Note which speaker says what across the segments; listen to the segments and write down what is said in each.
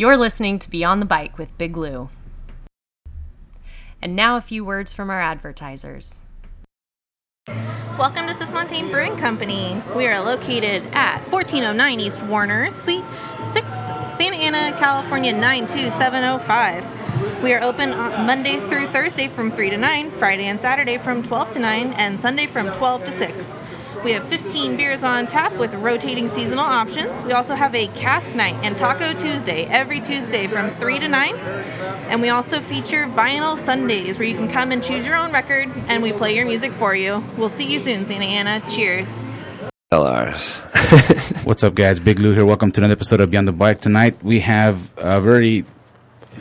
Speaker 1: You're listening to Beyond the Bike with Big Lou. And now a few words from our advertisers.
Speaker 2: Welcome to Sismontane Brewing Company. We are located at 1409 East Warner, Suite 6, Santa Ana, California 92705. We are open on Monday through Thursday from 3 to 9, Friday and Saturday from 12 to 9, and Sunday from 12 to 6. We have 15 beers on tap with rotating seasonal options. We also have a cask night and Taco Tuesday every Tuesday from 3 to 9. And we also feature Vinyl Sundays where you can come and choose your own record and we play your music for you. We'll see you soon, Santa Ana. Cheers.
Speaker 3: LRs.
Speaker 4: What's up, guys? Big Lou here. Welcome to another episode of Beyond the Bike. Tonight we have a very,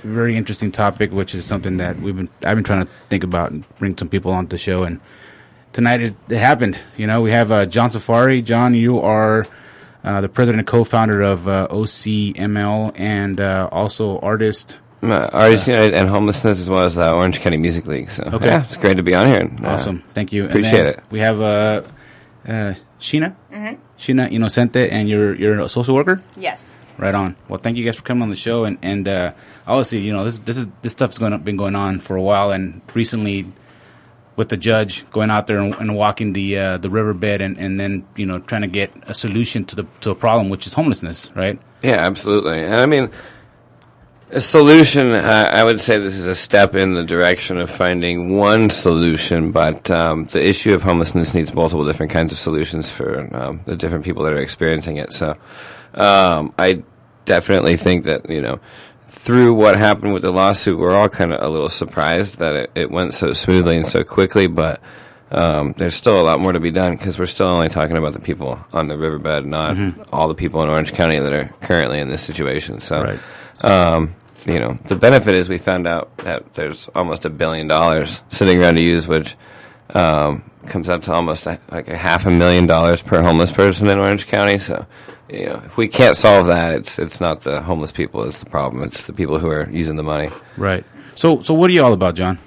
Speaker 4: very interesting topic, which is something that we've been I've been trying to think about and bring some people onto the show. And tonight it, it happened. You know, we have uh, John Safari. John, you are uh, the president and co-founder of uh, OCML and uh, also artist.
Speaker 3: Uh, Artists United and homelessness, as well as uh, Orange County Music League. So,
Speaker 4: Okay.
Speaker 3: yeah, it's great to be on here. and, uh,
Speaker 4: Awesome. Thank you. And
Speaker 3: appreciate
Speaker 4: then
Speaker 3: it.
Speaker 4: We have uh, uh, Sheena. Mm-hmm. Sheena Innocente, and you're you're a social worker.
Speaker 5: Yes.
Speaker 4: Right on. Well, thank you guys for coming on the show, and and uh, obviously, you know, this this is this stuff's going been going on for a while, and recently, with the judge going out there and, and walking the uh, the riverbed, and, and then you know trying to get a solution to the to a problem, which is homelessness, right?
Speaker 3: Yeah, absolutely. And I mean, a solution, uh, I would say this is a step in the direction of finding one solution, but um, the issue of homelessness needs multiple different kinds of solutions for um, the different people that are experiencing it. So um, I definitely think that, you know, through what happened with the lawsuit, we're all kind of a little surprised that it, it went so smoothly and so quickly, but um, there's still a lot more to be done because we're still only talking about the people on the riverbed, not all the people in Orange County that are currently in this situation. So,
Speaker 4: Right.
Speaker 3: um, you know, the benefit is we found out that there's almost a billion dollars sitting around to use, which um, comes out to almost a, like a half a million dollars per homeless person in Orange County. So, you know, if we can't solve that, it's it's not the homeless people that's the problem. It's the people who are using the money.
Speaker 4: Right. So so what are you all about, John?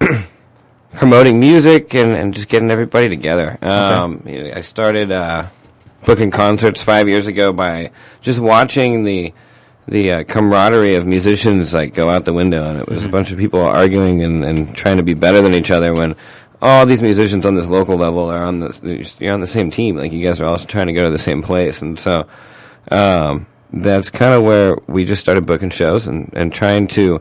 Speaker 3: promoting music and, and just getting everybody together. Um, you know, I started uh, booking concerts five years ago by just watching the the uh, camaraderie of musicians like go out the window, and it was a bunch of people arguing and, and trying to be better than each other. When all these musicians on this local level are on the you're on the same team, like you guys are all trying to go to the same place, and so. Um, that's kind of where we just started booking shows and, and trying to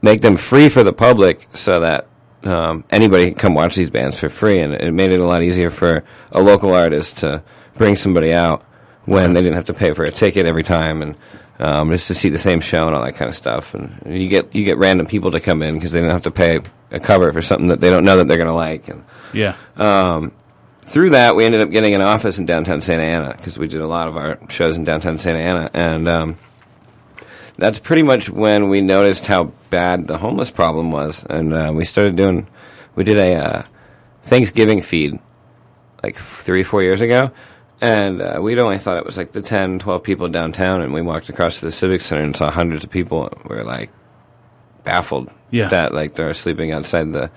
Speaker 3: make them free for the public so that um, anybody can come watch these bands for free. And it made it a lot easier for a local artist to bring somebody out when they didn't have to pay for a ticket every time and um, just to see the same show and all that kind of stuff. And you get you get random people to come in because they don't have to pay a cover for something that they don't know that they're going to like. And
Speaker 4: Yeah.
Speaker 3: through that, we ended up getting an office in downtown Santa Ana because we did a lot of our shows in downtown Santa Ana, and um, that's pretty much when we noticed how bad the homeless problem was, and uh, we started doing. We did a uh, Thanksgiving feed like three, four years ago, and uh, we'd only thought it was like the 10, 12 people downtown, and we walked across to the Civic Center and saw hundreds of people. And we were like baffled
Speaker 4: Yeah.
Speaker 3: that like they're sleeping outside the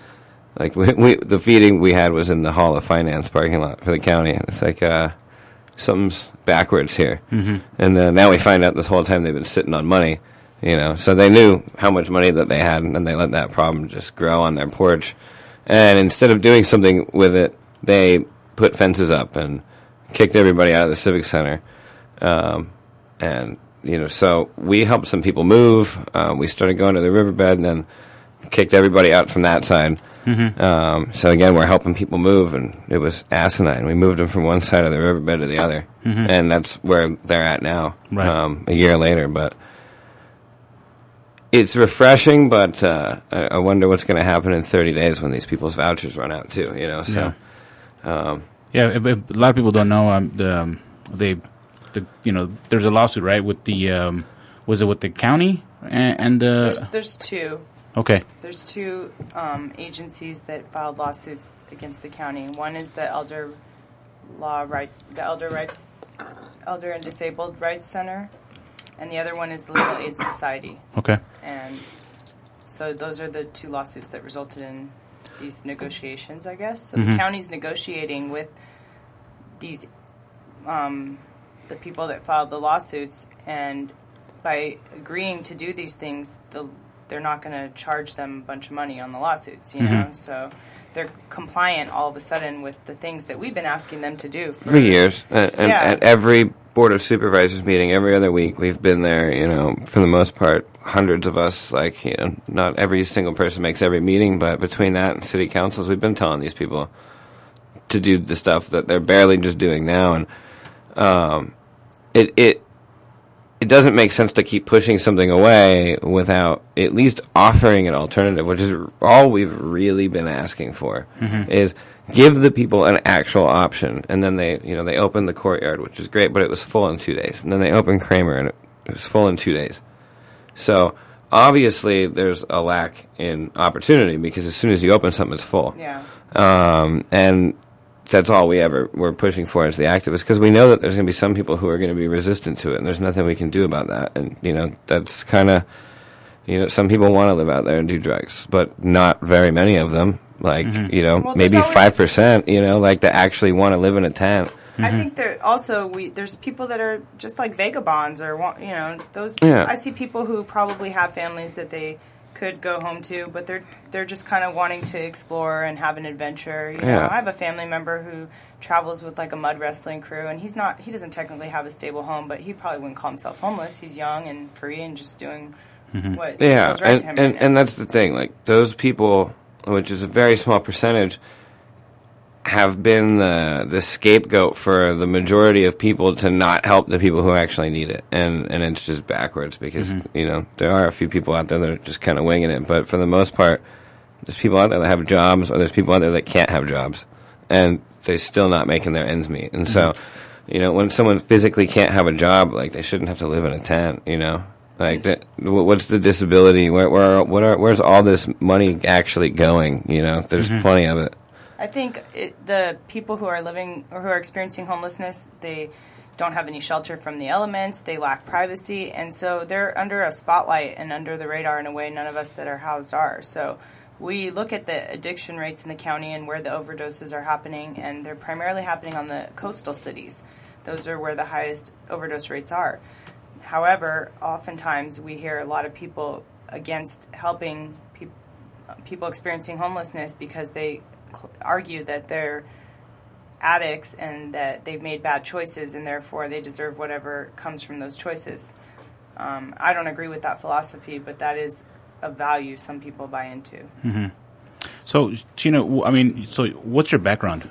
Speaker 3: like we, we the feeding we had was in the Hall of Finance parking lot for the county, and it's like uh, something's backwards here. Mm-hmm. And uh, now we find out this whole time they've been sitting on money, you know. So they knew how much money that they had, and they let that problem just grow on their porch. And instead of doing something with it, they put fences up and kicked everybody out of the civic center. Um, and you know, so we helped some people move. Uh, we started going to the riverbed and then kicked everybody out from that side. Um, so again, we're helping people move, and it was asinine. We moved them from one side of the riverbed to the other, and that's where they're at now.
Speaker 4: Right.
Speaker 3: Um, a year later, but it's refreshing. But uh, I, I wonder what's going to happen in 30 days when these people's vouchers run out too. You know, so.
Speaker 4: Yeah, if, if a lot of people don't know. Um, the um, they, the you know, there's a lawsuit, right? With the um, was it with the county and, and
Speaker 5: There's, there's two.
Speaker 4: okay,
Speaker 5: There's two um, agencies that filed lawsuits against the county. One is the Elder Law Rights, the Elder Rights, Elder and Disabled Rights Center, and the other one is the Legal Aid Society.
Speaker 4: okay,
Speaker 5: And so those are the two lawsuits that resulted in these negotiations, I guess. So the county's negotiating with these, um, the people that filed the lawsuits, and by agreeing to do these things, the, they're not going to charge them a bunch of money on the lawsuits, you know? So they're compliant all of a sudden with the things that we've been asking them to do for,
Speaker 3: for years. And, and
Speaker 5: Yeah.
Speaker 3: at every board of supervisors meeting, every other week, we've been there. You know, for the most part, hundreds of us. Like, you know, not every single person makes every meeting, but between that and city councils, we've been telling these people to do the stuff that they're barely just doing now, and um, it it it doesn't make sense to keep pushing something away without at least offering an alternative, which is all we've really been asking for. Is give the people an actual option, and then they, you know, they opened the courtyard, which is great, but it was full in two days, and then they opened Kramer, and it, it was full in two days. So obviously, there's a lack in opportunity because as soon as you open something, it's full
Speaker 5: Yeah.
Speaker 3: um, and that's all we ever were pushing for as the activists because we know that there's going to be some people who are going to be resistant to it, and there's nothing we can do about that. And you know, that's kind of you know, some people want to live out there and do drugs, but not very many of them. Like mm-hmm. you know,
Speaker 5: Well,
Speaker 3: maybe five percent. You know, like that actually want to live in a tent.
Speaker 5: I mm-hmm. think there also we there's people that are just like vagabonds or want you know those.
Speaker 3: Yeah.
Speaker 5: I see people who probably have families that they could go home to, but they're they're just kind of wanting to explore and have an adventure. You know,
Speaker 3: Yeah.
Speaker 5: I have a family member who travels with like a mud wrestling crew, and he's not he doesn't technically have a stable home, but he probably wouldn't call himself homeless. He's young and free and just doing mm-hmm. what
Speaker 3: Yeah,
Speaker 5: feels right
Speaker 3: and
Speaker 5: to him.
Speaker 3: and,
Speaker 5: right now.
Speaker 3: and that's the thing. Like those people, which is a very small percentage, have been the the scapegoat for the majority of people to not help the people who actually need it, and and it's just backwards because mm-hmm. you know there are a few people out there that are just kind of winging it, but for the most part, there's people out there that have jobs, or there's people out there that can't have jobs, and they're still not making their ends meet, and so. Mm-hmm. You know, when someone physically can't have a job, like they shouldn't have to live in a tent. You know, like that. What's the disability? Where, where, what are, where's all this money actually going? You know, there's mm-hmm. plenty of it.
Speaker 5: I think it, the people who are living or who are experiencing homelessness, they don't have any shelter from the elements. They lack privacy, and so they're under a spotlight and under the radar in a way none of us that are housed are. So we look at the addiction rates in the county and where the overdoses are happening, and they're primarily happening on the coastal cities. Those are where the highest overdose rates are. However, oftentimes we hear a lot of people against helping peop people experiencing homelessness because they cl- argue that they're addicts and that they've made bad choices and therefore they deserve whatever comes from those choices. Um, I don't agree with that philosophy, but that is a value some people buy into.
Speaker 4: So, Sheena, I mean, so what's your background?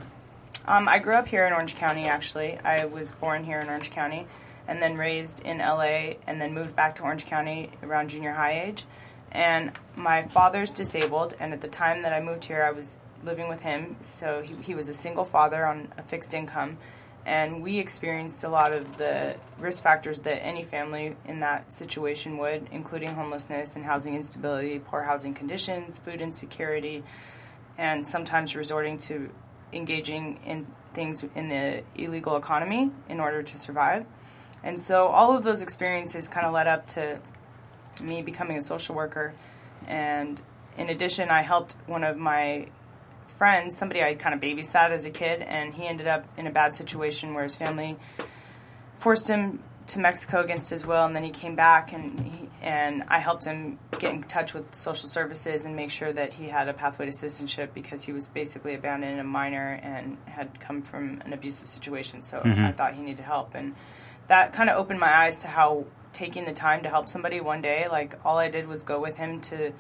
Speaker 5: Um, I grew up here in Orange County, actually. I was born here in Orange County and then raised in LA and then moved back to Orange County around junior high age. And my father's disabled, and at the time that I moved here, I was living with him. So he, he was a single father on a fixed income. And we experienced a lot of the risk factors that any family in that situation would, including homelessness and housing instability, poor housing conditions, food insecurity, and sometimes resorting to engaging in things in the illegal economy in order to survive. And so all of those experiences kind of led up to me becoming a social worker. And in addition, I helped one of my friends, somebody I kind of babysat as a kid, and he ended up in a bad situation where his family forced him to Mexico against his will, and then he came back, and he, and I helped him get in touch with social services and make sure that he had a pathway to citizenship because he was basically abandoned and a minor and had come from an abusive situation. So mm-hmm. I thought he needed help, and that kind of opened my eyes to how taking the time to help somebody one day, like all I did was go with him to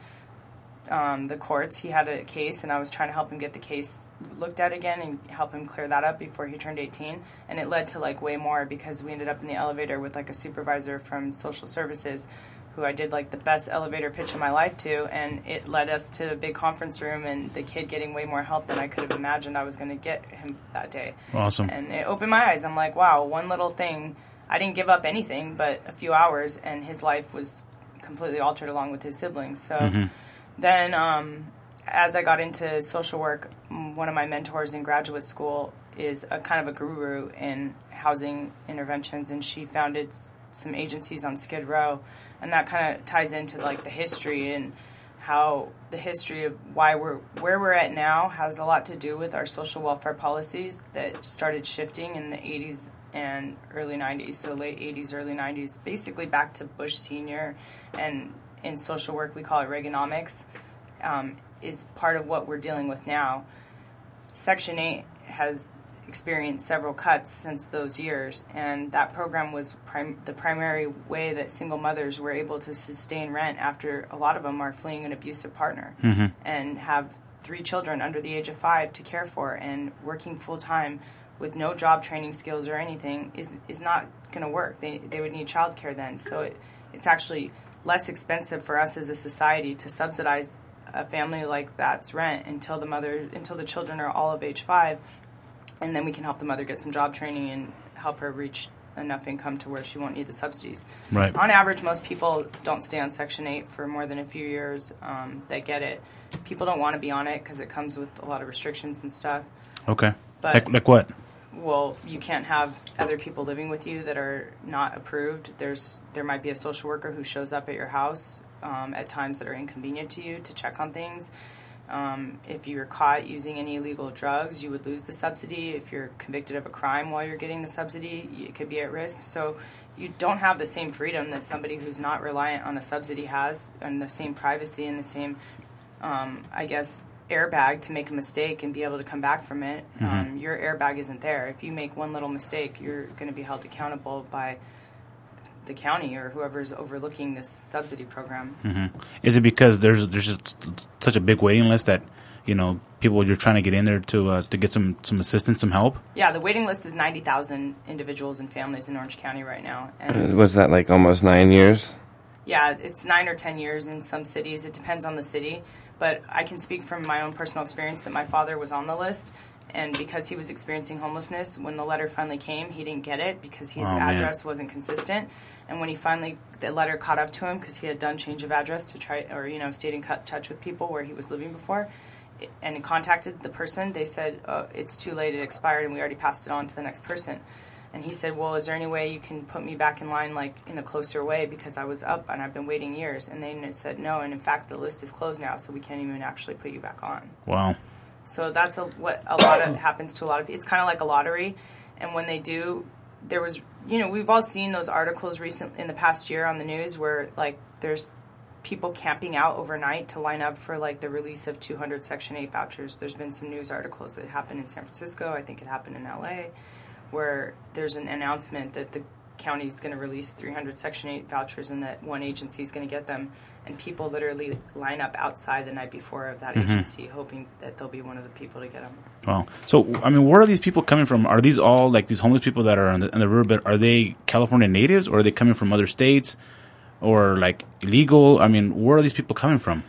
Speaker 5: um, the courts. He had a case, and I was trying to help him get the case looked at again and help him clear that up before he turned 18. And it led to like way more because we ended up in the elevator with like a supervisor from social services who I did like the best elevator pitch of my life to, and it led us to a big conference room and the kid getting way more help than I could have imagined I was going to get him that day.
Speaker 4: Awesome.
Speaker 5: And it opened my eyes. I'm like, wow, one little thing. I didn't give up anything, but a few hours, and his life was completely altered along with his siblings. So then, um, as I got into social work, one of my mentors in graduate school is a kind of a guru in housing interventions, and she founded some agencies on Skid Row, and that kind of ties into like the history and how the history of why we're where we're at now has a lot to do with our social welfare policies that started shifting in the 80s and early 90s, so late 80s, early 90s, basically back to Bush Senior, and in social work we call it Reaganomics, um, is part of what we're dealing with now. Section 8 has experienced several cuts since those years, and that program was prim- the primary way that single mothers were able to sustain rent after a lot of them are fleeing an abusive partner and have three children under the age of five to care for, and working full time with no job training skills or anything is is not going to work. They they would need childcare then, so it, it's actually less expensive for us as a society to subsidize a family like that's rent until the mother until the children are all of age five and then we can help the mother get some job training and help her reach enough income to where she won't need the subsidies.
Speaker 4: Right.
Speaker 5: On average, most people don't stay on Section 8 for more than a few years. Um, they get it. People don't want to be on it because it comes with a lot of restrictions and stuff.
Speaker 4: Okay.
Speaker 5: But-
Speaker 4: like like what?
Speaker 5: Well, you can't have other people living with you that are not approved. There's there might be a social worker who shows up at your house um, at times that are inconvenient to you to check on things. Um, if you're caught using any illegal drugs, you would lose the subsidy. If you're convicted of a crime while you're getting the subsidy, you could be at risk. So you don't have the same freedom that somebody who's not reliant on a subsidy has, and the same privacy and the same, um, I guess, airbag to make a mistake and be able to come back from it. Um, your airbag isn't there. If you make one little mistake, you're going to be held accountable by the county or whoever's overlooking this subsidy program.
Speaker 4: Is it because there's there's just such a big waiting list that you know people you're trying to get in there to uh, to get some some assistance, some help?
Speaker 5: Yeah, the waiting list is 90,000 individuals and families in Orange County right now. And
Speaker 3: Was that like almost nine years?
Speaker 5: yeah, it's nine or 10 years in some cities. It depends on the city. But I can speak from my own personal experience that my father was on the list. And because he was experiencing homelessness, when the letter finally came, he didn't get it because his
Speaker 4: Oh, man.
Speaker 5: address wasn't consistent. And when he finally, the letter caught up to him because he had done change of address to try, or, you know, stayed in touch with people where he was living before, and contacted the person, they said, oh, it's too late, it expired, and we already passed it on to the next person. And he said, well, is there any way you can put me back in line, like, in a closer way, because I was up and I've been waiting years. And they said, no, and in fact, the list is closed now, so we can't even actually put you back on.
Speaker 4: Wow.
Speaker 5: So that's a, what a lot of happens to a lot of. It's kind of like a lottery, and when they do, there was you know we've all seen those articles recent in the past year on the news where like there's people camping out overnight to line up for like the release of 200 Section 8 vouchers. There's been some news articles that happened in San Francisco. I think it happened in LA, where there's an announcement that the county is going to release 300 Section 8 vouchers and that one agency is going to get them. And people literally line up outside the night before of that mm-hmm. agency, hoping that they'll be one of the people to get them.
Speaker 4: Wow. So, I mean, where are these people coming from? Are these all like these homeless people that are on the, on the riverbed? Are they California natives or are they coming from other states or like illegal? I mean, where are these people coming from?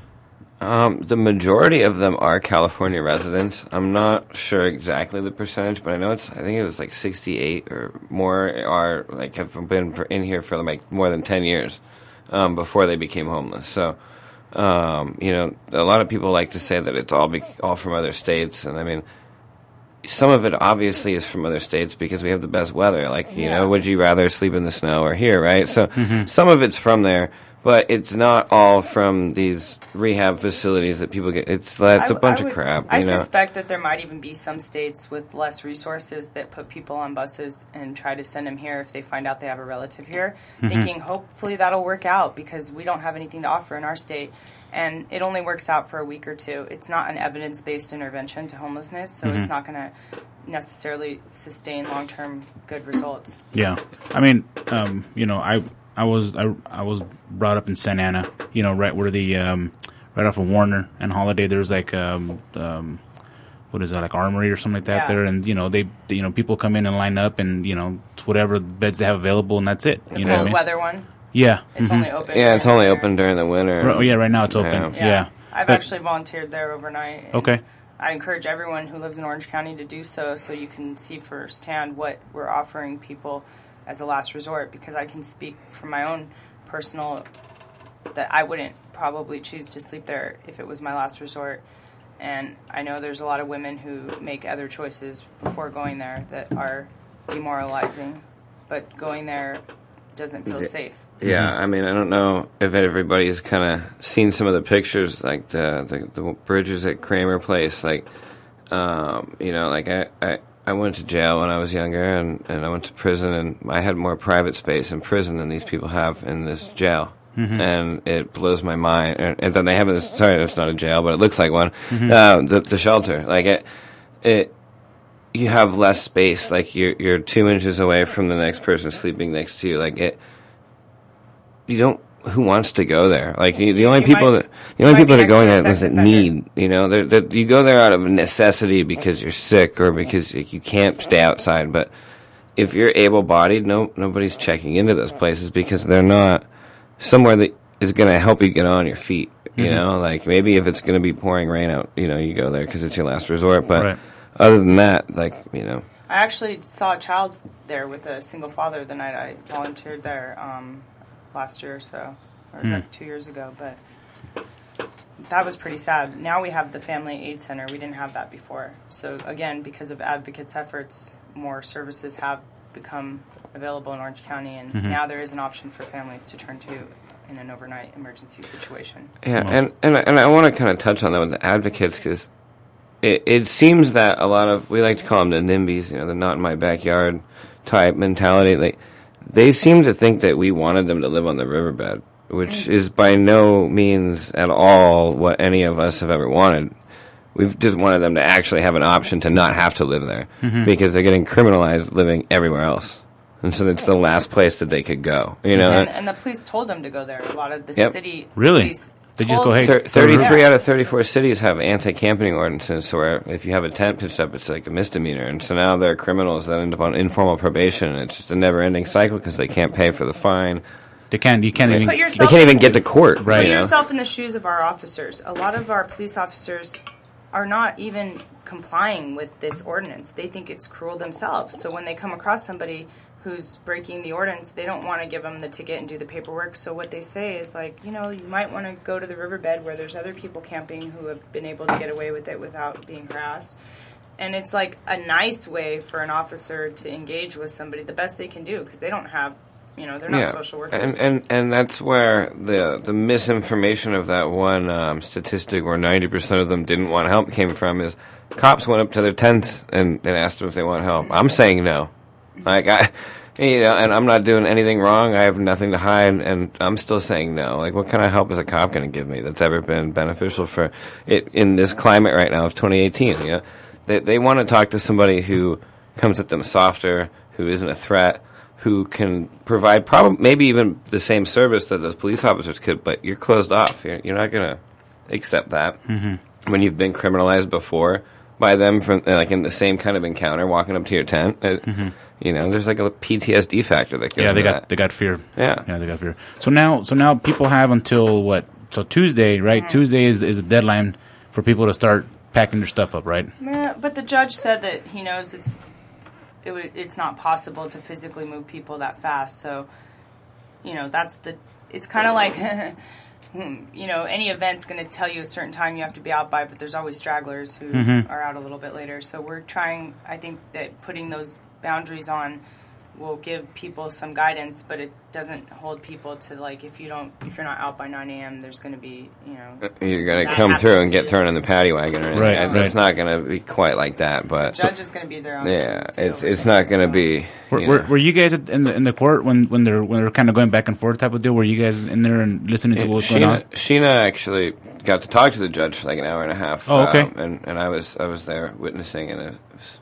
Speaker 3: Um, the majority of them are California residents. I'm not sure exactly the percentage, but I know it's. I think it was like 68 or more are like have been in here for like more than 10 years um, before they became homeless. So, um, you know, a lot of people like to say that it's all be- all from other states, and I mean, some of it obviously is from other states because we have the best weather. Like, you
Speaker 5: Yeah.
Speaker 3: know, would you rather sleep in the snow or here, right? So some of it's from there, but it's not all from these rehab facilities that people get. It's that's a
Speaker 5: I-
Speaker 3: bunch
Speaker 5: I
Speaker 3: of crap.
Speaker 5: I
Speaker 3: you know?
Speaker 5: suspect that there might even be some states with less resources that put people on buses and try to send them here if they find out they have a relative here,
Speaker 3: Mm-hmm.
Speaker 5: thinking hopefully that'll work out because we don't have anything to offer in our state. And it only works out for a week or two. It's not an evidence based intervention to homelessness, so
Speaker 3: Mm-hmm.
Speaker 5: it's not going to necessarily sustain long term good results.
Speaker 4: Yeah, I mean, um, you know, I I was I, I was brought up in Santa Ana, you know, right where the um, right off of Warner and Halladay. There's like um, um, what is that like Armory or something like that
Speaker 5: Yeah.
Speaker 4: there, and you know they, they you know people come in and line up and you know it's whatever beds they have available and that's it.
Speaker 5: The
Speaker 4: you know what I
Speaker 5: cold
Speaker 4: mean?
Speaker 5: weather one,
Speaker 4: Yeah,
Speaker 5: it's
Speaker 4: mhm.
Speaker 5: only open.
Speaker 3: yeah, it's
Speaker 5: during
Speaker 3: only
Speaker 5: the winter.
Speaker 3: open during the winter.
Speaker 4: Right, oh, yeah, right now it's open.
Speaker 3: Yeah.
Speaker 4: Yeah,
Speaker 5: I've
Speaker 4: But-
Speaker 5: actually volunteered there overnight.
Speaker 4: Okay.
Speaker 5: I encourage everyone who lives in Orange County to do so so you can see firsthand what we're offering people as a last resort because I can speak from my own personal that I wouldn't probably choose to sleep there if it was my last resort. And I know there's a lot of women who make other choices before going there that are demoralizing, but going there doesn't feel
Speaker 3: Yeah.
Speaker 5: safe.
Speaker 3: Yeah, I mean, I don't know if everybody's kind of seen some of the pictures, like the, the the bridges at Kramer Place. Like, um, you know, like I, I I went to jail when I was younger, and, and I went to prison, and I had more private space in prison than these people have in this jail. And it blows my mind. And, and then they have this. Sorry, it's not a jail, but it looks like one. Uh, the the shelter, like it, it. You have less space. Like you're you're two inches away from the next person sleeping next to you. Like it. You don't. Who wants to go there? Like the, the only
Speaker 5: You
Speaker 3: people
Speaker 5: might-
Speaker 3: that the only people that are going
Speaker 5: next to
Speaker 3: there
Speaker 5: a
Speaker 3: is that need. You know, they're, that you go there out of necessity because you're sick or because you can't stay outside. But if you're able-bodied, no nobody's checking into those places because they're not somewhere that is going to help you get on your feet. You know, like maybe if it's going to be pouring rain out, you know, you go there because it's your last resort. But
Speaker 4: Right.
Speaker 3: other than that, like you know,
Speaker 5: I actually saw a child there with a single father the night I volunteered there um, last year or so, or was hmm. that two years ago? But that was pretty sad. Now we have the Family Aid Center. We didn't have that before. So again, because of advocates' efforts, more services have become available in Orange County, and mm-hmm. now there is an option for families to turn to in an overnight emergency situation.
Speaker 3: Yeah, and and I- and I want to kind of touch on that with the advocates because it it seems that a lot of we like to call them the NIMBYs, you know, the not in my backyard type mentality. Like they seem to think that we wanted them to live on the riverbed, which is by no means at all what any of us have ever wanted. We've just wanted them to actually have an option to not have to live there mm-hmm. because they're getting criminalized living everywhere else. And so it's the last place that they could go, you know.
Speaker 5: And, and the police told them to go there. A lot of the
Speaker 3: Yep.
Speaker 5: city
Speaker 4: Really?
Speaker 5: police
Speaker 4: They just go, hey,
Speaker 3: Thir- 33 out of 34 cities have anti-camping ordinances where if you have a tent pitched up, it's like a misdemeanor. And so now there are criminals that end up on informal probation. and It's just a never-ending cycle because they can't pay for the fine.
Speaker 4: They can't. You can't even.
Speaker 3: They can't even get to court.
Speaker 4: Right.
Speaker 5: Put
Speaker 3: you know?
Speaker 5: yourself in the shoes of our officers. A lot of our police officers are not even complying with this ordinance. They think it's cruel themselves. So when they come across somebody who's breaking the ordinance, they don't want to give them the ticket and do the paperwork. So what they say is like, you know, you might want to go to the riverbed where there's other people camping who have been able to get away with it without being harassed. And it's like a nice way for an officer to engage with somebody, the best they can do, because they don't have, you know, they're not social workers.
Speaker 3: And, and and that's where the the misinformation of that one um, statistic where ninety percent of them didn't want help came from is cops went up to their tents and, and asked them if they want help. I'm saying no. Like I you know, and I'm not doing anything wrong. I have nothing to hide and I'm still saying no. Like what kind of help is a cop gonna give me that's ever been beneficial for it in this climate right now of twenty eighteen, you know? They they want to talk to somebody who comes at them softer, who isn't a threat, who can provide probably maybe even the same service that those police officers could, but you're closed off. You're, you're not going to accept that when you've been criminalized before by them from like in the same kind of encounter, walking up to your tent. Uh, You know, there's like a PTSD factor that goes.
Speaker 4: yeah, they
Speaker 3: with
Speaker 4: got
Speaker 3: that.
Speaker 4: they got fear.
Speaker 3: Yeah.
Speaker 4: yeah, they got fear. So now, so now people have until what? So Tuesday, right? Tuesday is is the deadline for people to start packing their stuff up, right?
Speaker 5: Yeah, but the judge said that he knows it's it would, it's not possible to physically move people that fast. So, you know, that's the. It's kind of like, you know, any event's going to tell you a certain time you have to be out by, but there's always stragglers who mm-hmm. are out a little bit later. So we're trying. I think that putting those boundaries on will give people some guidance, but it doesn't hold people to like if you don't if you're not out by 9 a.m. There's going to be you know
Speaker 3: You're going to come through and get
Speaker 5: too.
Speaker 3: thrown in the paddy wagon or anything.
Speaker 4: Right,
Speaker 3: And It's not going to be quite like that, but
Speaker 5: judge is going to be there. On
Speaker 3: yeah,
Speaker 5: to- to
Speaker 3: it's it's not going to
Speaker 5: so.
Speaker 3: be.
Speaker 4: Were,
Speaker 3: you
Speaker 4: were,
Speaker 3: know.
Speaker 4: were you guys in the in the court when when they're when they're kind of going back and forth type of deal? Were you guys in there and listening to what was going on?
Speaker 3: Sheena, Sheena actually got to talk to the judge for like an hour and a half.
Speaker 4: Oh, okay.
Speaker 3: um, and and I was I was there witnessing, and it was,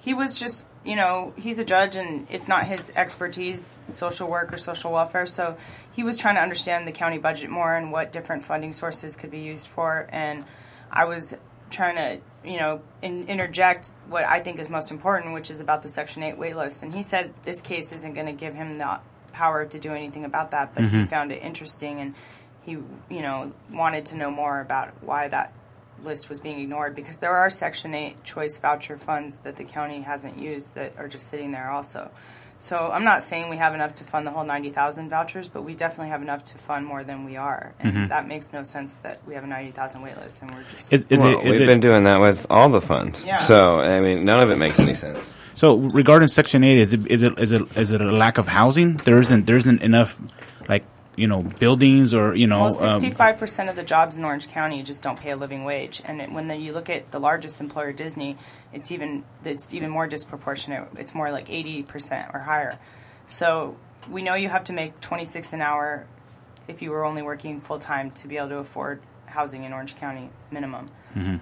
Speaker 5: he was just you know he's a judge and it's not his expertise social work or social welfare. So he was trying to understand the county budget more and what different funding sources could be used for. And i was trying to you know in, interject what i think is most important which is about the section 8 wait list. And he said this case isn't going to give him the power to do anything about that but he mm-hmm. found it interesting and he you know wanted to know more about why that list was being ignored because there are Section 8 choice voucher funds that the county hasn't used that are just sitting there also. So I'm not saying we have enough to fund the whole 90,000 vouchers, but we definitely have enough to fund more than we are. And mm-hmm. that makes no sense that we have a 90,000 wait list and we're just.
Speaker 4: Is, is
Speaker 3: well,
Speaker 4: it is
Speaker 3: we've
Speaker 4: it
Speaker 3: been doing that with all the funds.
Speaker 5: Yeah.
Speaker 3: So I mean, none of it makes any sense.
Speaker 4: so regarding Section Eight? Is it is it is it is it a lack of housing? There isn't there isn't enough like you know buildings or you know
Speaker 5: Well,
Speaker 4: um,
Speaker 5: sixty-five percent of the jobs in Orange County just don't pay a living wage, and it, when the, you look at the largest employer, Disney, it's even it's even more disproportionate. It's more like eighty percent or higher. So we know you have to make twenty-six an hour if you were only working full time to be able to afford housing in Orange County minimum.
Speaker 4: Mm-hmm.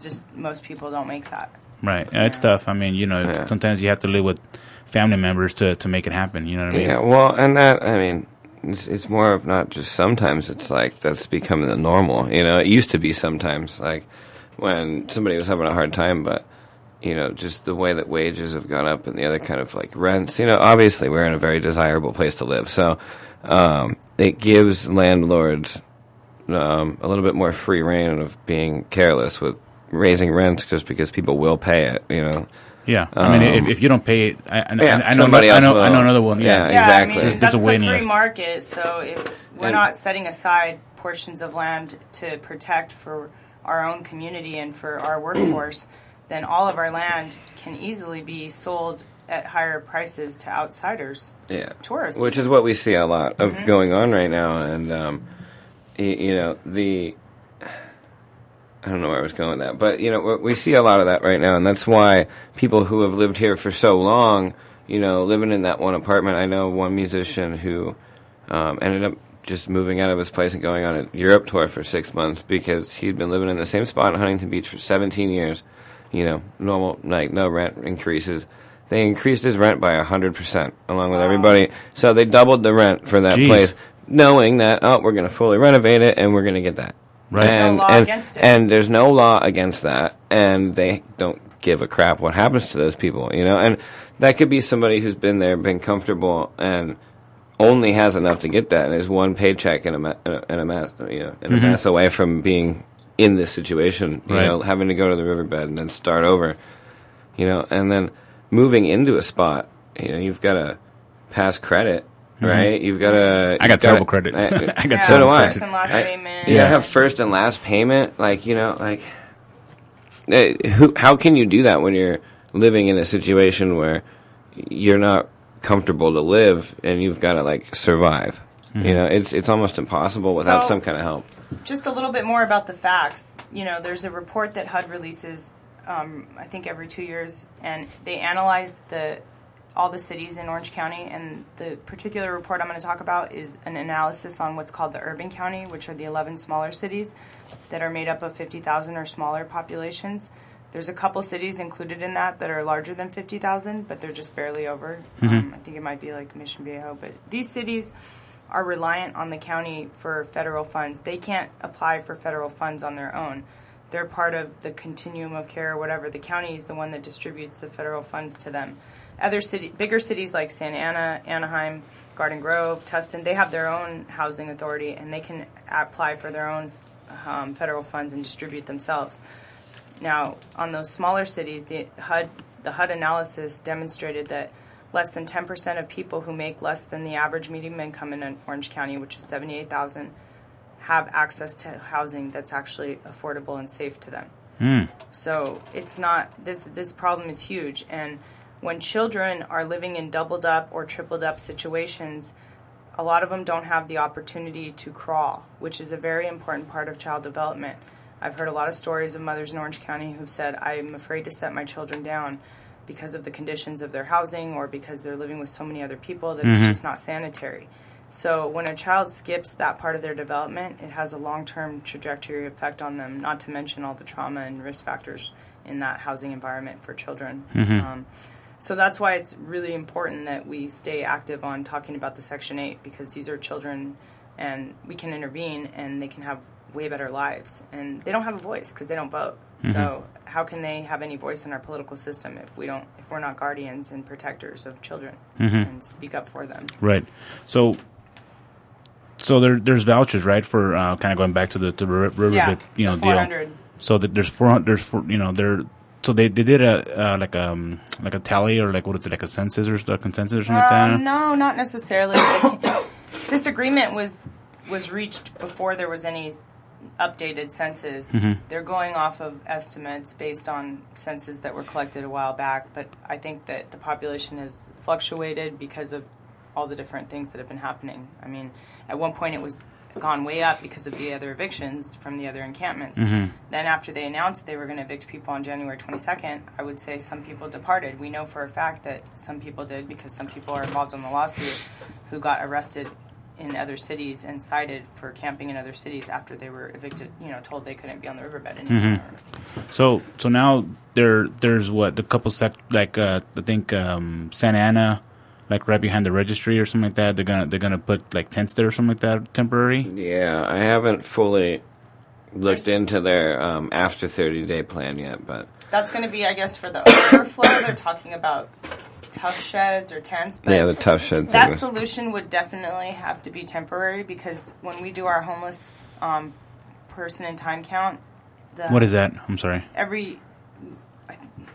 Speaker 5: Just most people don't make that.
Speaker 4: right. Yeah, it's tough. I mean, you know,
Speaker 3: Yeah.
Speaker 4: sometimes you have to live with family members to to make it happen. You know what I mean?
Speaker 3: Yeah, well, and that I mean, it's, it's more of not just sometimes. It's like that's becoming the normal. You know, it used to be sometimes like when somebody was having a hard time, but you know, just the way that wages have gone up and the other kind of like rents. You know, obviously we're in a very desirable place to live, so um, it gives landlords um, a little bit more free reign of being careless with raising rents just because people will pay it. You know.
Speaker 4: Yeah. I mean, if, if you don't pay it, I, I,
Speaker 3: Yeah,
Speaker 4: I, I know,
Speaker 3: somebody
Speaker 4: I know,
Speaker 3: will.
Speaker 4: I know another one. Yeah.
Speaker 3: Yeah,
Speaker 5: Yeah,
Speaker 3: exactly.
Speaker 5: I mean,
Speaker 3: There's-
Speaker 4: there's
Speaker 5: that's
Speaker 4: a
Speaker 5: the free
Speaker 4: list.
Speaker 5: market. So if we're
Speaker 3: And-
Speaker 5: not setting aside portions of land to protect for our own community and for our workforce, then all of our land can easily be sold at higher prices to outsiders.
Speaker 3: yeah.
Speaker 5: tourists.
Speaker 3: which is what we see a lot of
Speaker 5: Mm-hmm.
Speaker 3: going on right now. And um, y- you know the I don't know where I was going with that, but you know we- see a lot of that right now, and that's why people who have lived here for so long, you know, living in that one apartment. I know one musician who um, ended up just moving out of his place and going on a Europe tour for six months because he'd been living in the same spot in Huntington Beach for 17 years. You know, normal like no rent increases. They increased his rent by hundred percent, along with everybody. So they doubled the rent for that
Speaker 4: Jeez.
Speaker 3: place, knowing that oh, we're going to fully renovate it and we're going to get that.
Speaker 4: Right. There's
Speaker 5: no
Speaker 3: And,
Speaker 5: law
Speaker 3: and,
Speaker 5: against it.
Speaker 3: and there's no law against that, and they don't give a crap what happens to those people, you know. And that could be somebody who's been there, been comfortable, and only has enough to get that, and is one paycheck and a ma- and a mess, you know, and a mm-hmm. mess away from being in this situation, you
Speaker 4: Right.
Speaker 3: know, having to go to the riverbed and then start over, you know, and then moving into a spot, you know, you've got to pass credit. Mm-hmm. Right, you've got to.
Speaker 4: I got terrible credit. I got
Speaker 5: Yeah,
Speaker 3: so do I.
Speaker 5: first and last
Speaker 3: I-
Speaker 5: payment.
Speaker 3: You
Speaker 4: Yeah.
Speaker 3: gotta have first and last payment. Like you know, like eh, who? How can you do that when you're living in a situation where you're not comfortable to live and you've got to like survive? You know, it's it's almost impossible without
Speaker 5: So-
Speaker 3: some kind of help.
Speaker 5: Just a little bit more about the facts. You know, there's a report that HUD releases, um, I think every two years, and they analyze the all the cities in Orange County. And the particular report I'm going to talk about is an analysis on what's called the urban county, which are the 11 smaller cities that are made up of 50,000 or smaller populations. There's a couple cities included in that that are larger than 50,000, but they're just barely over. Um, I think it might be like Mission Viejo. But these cities are reliant on the county for federal funds. They can't apply for federal funds on their own. They're part of the continuum of care or whatever. The county is the one that distributes the federal funds to them. Other city, bigger cities like Santa Ana, Anaheim, Garden Grove, Tustin, they have their own housing authority and they can apply for their own um, federal funds and distribute themselves. Now, on those smaller cities, the HUD the HUD analysis demonstrated that less than 10% of people who make less than the average median income in Orange County, which is 78,000, have access to housing that's actually affordable and safe to them. So it's not this this problem is huge and when children are living in doubled up or tripled up situations, a lot of them don't have the opportunity to crawl, which is a very important part of child development. I've heard a lot of stories of mothers in Orange County who've said, I'm afraid to set my children down because of the conditions of their housing or because they're living with so many other people that it's just not sanitary. So when a child skips that part of their development, it has a long-term trajectory effect on them, not to mention all the trauma and risk factors in that housing environment for children. Um, so that's why it's really important that we stay active on talking about the Section 8 because these are children and we can intervene and they can have way better lives. And they don't have a voice because they don't vote. So how can they have any voice in our political system if we don't if we're not guardians and protectors of children and speak up for them?
Speaker 4: Right. So, so there, there's vouchers, right, for uh, kind of going back to the river, river
Speaker 5: Yeah,
Speaker 4: bit, you know, deal.
Speaker 5: 400.
Speaker 4: So that there's four hundred. There's four. You know, there. So they, they did a uh, like um like a tally or like what is it like a census or a consensus or something like that.
Speaker 5: Um, no, not necessarily. this agreement was was reached before there was any updated census. They're going off of estimates based on census that were collected a while back, but I think that the population has fluctuated because of all the different things that have been happening. I mean, at one point it was gone way up because of the other evictions from the other encampments. Then after they announced they were going to evict people on January 22nd, I would say some people departed. We know for a fact that some people did because some people are involved in the lawsuit who got arrested in other cities and cited for camping in other cities after they were evicted, you know, told they couldn't be on the riverbed anymore.
Speaker 4: So so now there there's what the couple sec like uh, I think um, Santa Ana, like right behind the registry or something like that. They're gonna they're gonna put like tents there or something like that temporary.
Speaker 3: Yeah, I haven't fully looked into their um, after 30 day plan yet, but
Speaker 5: That's going to be, I guess, for the overflow. They're talking about Tuff Sheds or tents. But
Speaker 3: yeah, the Tuff Shed
Speaker 5: that
Speaker 3: was-
Speaker 5: solution would definitely have to be temporary because when we do our homeless um, person and time count, the,
Speaker 4: What is that? I'm sorry.
Speaker 5: every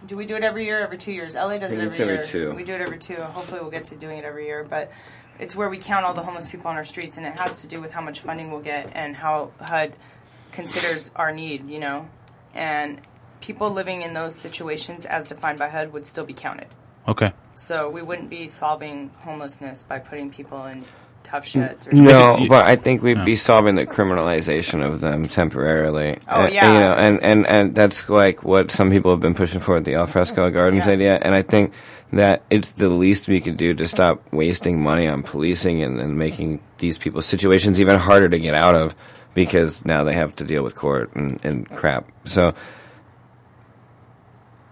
Speaker 5: do we do it every year every two years? La does it
Speaker 3: think
Speaker 5: every
Speaker 3: it's every
Speaker 5: year.
Speaker 3: two.
Speaker 5: we do it every two. Hopefully we'll get to doing it every year but it's where we count all the homeless people on our streets and it has to do with how much funding we'll get and how hud considers our need you know? And people living in those situations as defined by hud would still be counted.
Speaker 4: Okay.
Speaker 5: so we wouldn't be solving homelessness by putting people in
Speaker 3: Tuff
Speaker 5: Sheds or
Speaker 3: No,
Speaker 4: Basically-
Speaker 3: but I think we'd be solving the criminalization of them temporarily.
Speaker 5: Oh,
Speaker 3: Uh,
Speaker 5: yeah.
Speaker 3: you know, and, and, and that's like what some people have been pushing for with the alfresco gardens
Speaker 5: Yeah.
Speaker 3: idea. And I think that it's the least we could do to stop wasting money on policing and, and making these people's situations even harder to get out of because now they have to deal with court and, and crap. So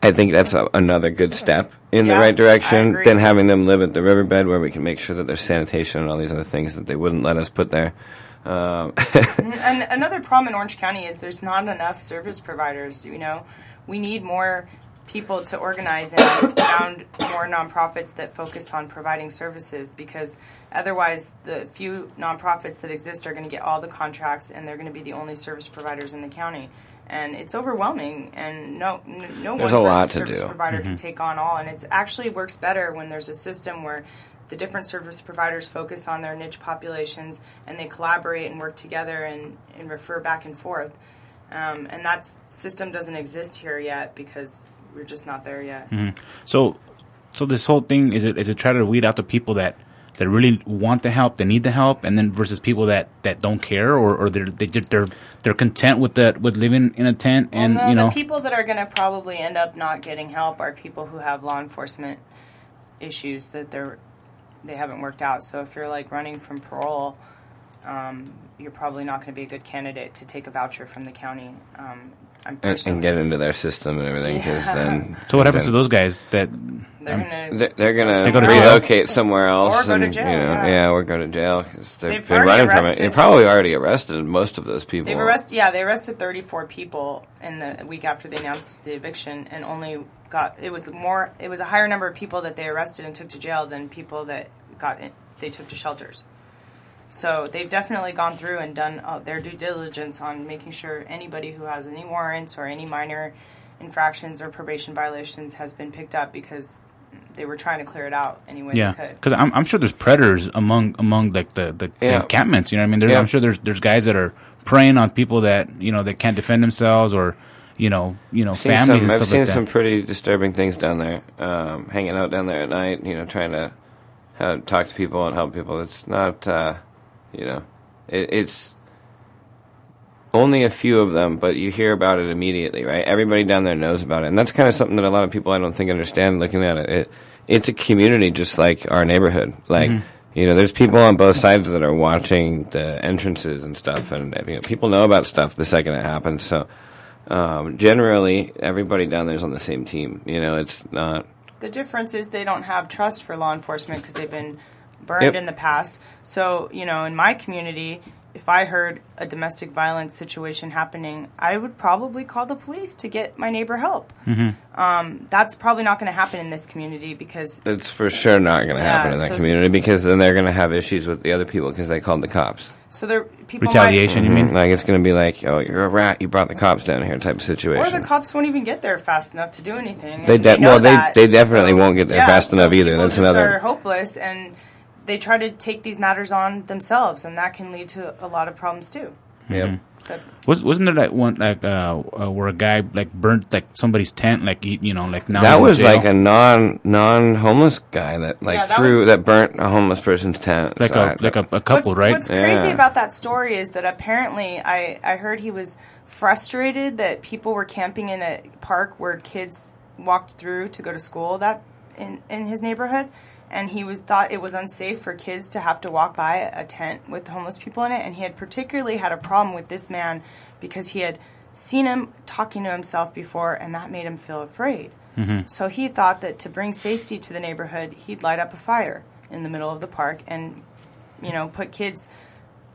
Speaker 3: I think that's a, another good step in
Speaker 5: Yeah,
Speaker 3: the right direction than having them live at the riverbed where we can make sure that there's sanitation and all these other things that they wouldn't let us put there. Um,
Speaker 5: And another problem in Orange County is there's not enough service providers. You know, we need more people to organize and found more nonprofits that focus on providing services because otherwise the few nonprofits that exist are going to get all the contracts and they're going to be the only service providers in the county. And it's overwhelming, and no, no
Speaker 3: There's
Speaker 5: one
Speaker 3: a lot to
Speaker 5: service
Speaker 3: do.
Speaker 5: provider can take on all. And it actually works better when there's a system where the different service providers focus on their niche populations and they collaborate and work together and, and refer back and forth. Um, and that system doesn't exist here yet because we're just not there yet.
Speaker 4: So so this whole thing is it is it try to weed out the people that that really want the help, they need the help, and then versus people that, that don't care or, or they're they, they're they're content with that with living in a tent and
Speaker 5: well, no,
Speaker 4: you know
Speaker 5: the people that are going to probably end up not getting help are people who have law enforcement issues that they're they haven't worked out. So if you're like running from parole, um, you're probably not going to be a good candidate to take a voucher from the county. Um,
Speaker 3: and, and get into their system and everything because then
Speaker 4: so what happens
Speaker 3: then
Speaker 4: to those guys that
Speaker 5: they're going to
Speaker 3: they're, they're gonna
Speaker 4: They go to jail.
Speaker 3: relocate somewhere else
Speaker 5: Or go to
Speaker 3: and
Speaker 5: jail,
Speaker 3: you know
Speaker 5: yeah.
Speaker 3: or go to jail because they've,
Speaker 5: They've
Speaker 3: been
Speaker 5: already
Speaker 3: running from it.
Speaker 5: arrested-
Speaker 3: They probably already arrested most of those people.
Speaker 5: They've arrested, yeah, they arrested 34 people in the week after they announced the eviction, and only got it was more, it was a higher number of people that they arrested and took to jail than people that got in, they took to shelters. So they've definitely gone through and done uh, their due diligence on making sure anybody who has any warrants or any minor infractions or probation violations has been picked up because they were trying to clear it out any way
Speaker 4: yeah
Speaker 5: they could.
Speaker 4: because I'm, I'm sure there's predators among among like the the, the
Speaker 3: Yeah.
Speaker 4: encampments you know what I mean there's,
Speaker 3: Yeah.
Speaker 4: I'm sure there's there's guys that are preying on people that you know that can't defend themselves or you know you know
Speaker 3: Seen
Speaker 4: families
Speaker 3: some,
Speaker 4: and
Speaker 3: I've seen
Speaker 4: like that.
Speaker 3: some pretty disturbing things down there. Um, hanging out down there at night, you know, trying to uh, talk to people and help people. It's not, uh, you know, it, it's only a few of them, but you hear about it immediately, right? Everybody down there knows about it, and that's kind of something that a lot of people I don't think understand. Looking at it, it it's a community just like our neighborhood. Like you know, there's people on both sides that are watching the entrances and stuff, and you know, people know about stuff the second it happens. So um, generally, everybody down there is on the same team. You know, it's not.
Speaker 5: The difference is they don't have trust for law enforcement because they've been burned
Speaker 3: Yep.
Speaker 5: in the past. So, you know, in my community, if I heard a domestic violence situation happening, I would probably call the police to get my neighbor help.
Speaker 3: Mm-hmm.
Speaker 5: Um, that's probably not going to happen in this community because
Speaker 3: It's for sure not going to happen in that
Speaker 5: so-
Speaker 3: community because then they're going to have issues with the other people because they called the cops.
Speaker 5: so there people
Speaker 4: retaliation you mean
Speaker 3: Like it's going to be like, oh, you're a rat. You brought the cops down here, type of situation.
Speaker 5: or the cops won't even get there fast enough to do anything.
Speaker 3: They de-
Speaker 5: know
Speaker 3: well, they- they definitely won't get there fast
Speaker 5: so
Speaker 3: enough either.
Speaker 5: people
Speaker 3: That's
Speaker 5: just
Speaker 3: another-
Speaker 5: Are hopeless and they try to take these matters on themselves, and that can lead to a lot of problems too.
Speaker 3: Yep.
Speaker 5: But
Speaker 4: Was wasn't there that one like uh, uh where a guy like burnt like somebody's tent like he, you know like now
Speaker 3: that was
Speaker 4: jail?
Speaker 3: like a non non homeless guy that like
Speaker 5: Yeah, that
Speaker 3: threw
Speaker 5: was-
Speaker 3: that burnt a homeless person's tent.
Speaker 4: like
Speaker 3: So I-
Speaker 4: a like a, a couple
Speaker 5: what's,
Speaker 4: right
Speaker 5: What's crazy
Speaker 3: Yeah.
Speaker 5: about that story is that apparently I, I heard he was frustrated that people were camping in a park where kids walked through to go to school that in, in his neighborhood and he was thought it was unsafe for kids to have to walk by a tent with homeless people in it and he had particularly had a problem with this man because he had seen him talking to himself before and that made him feel afraid so he thought that to bring safety to the neighborhood he'd light up a fire in the middle of the park and you know, put kids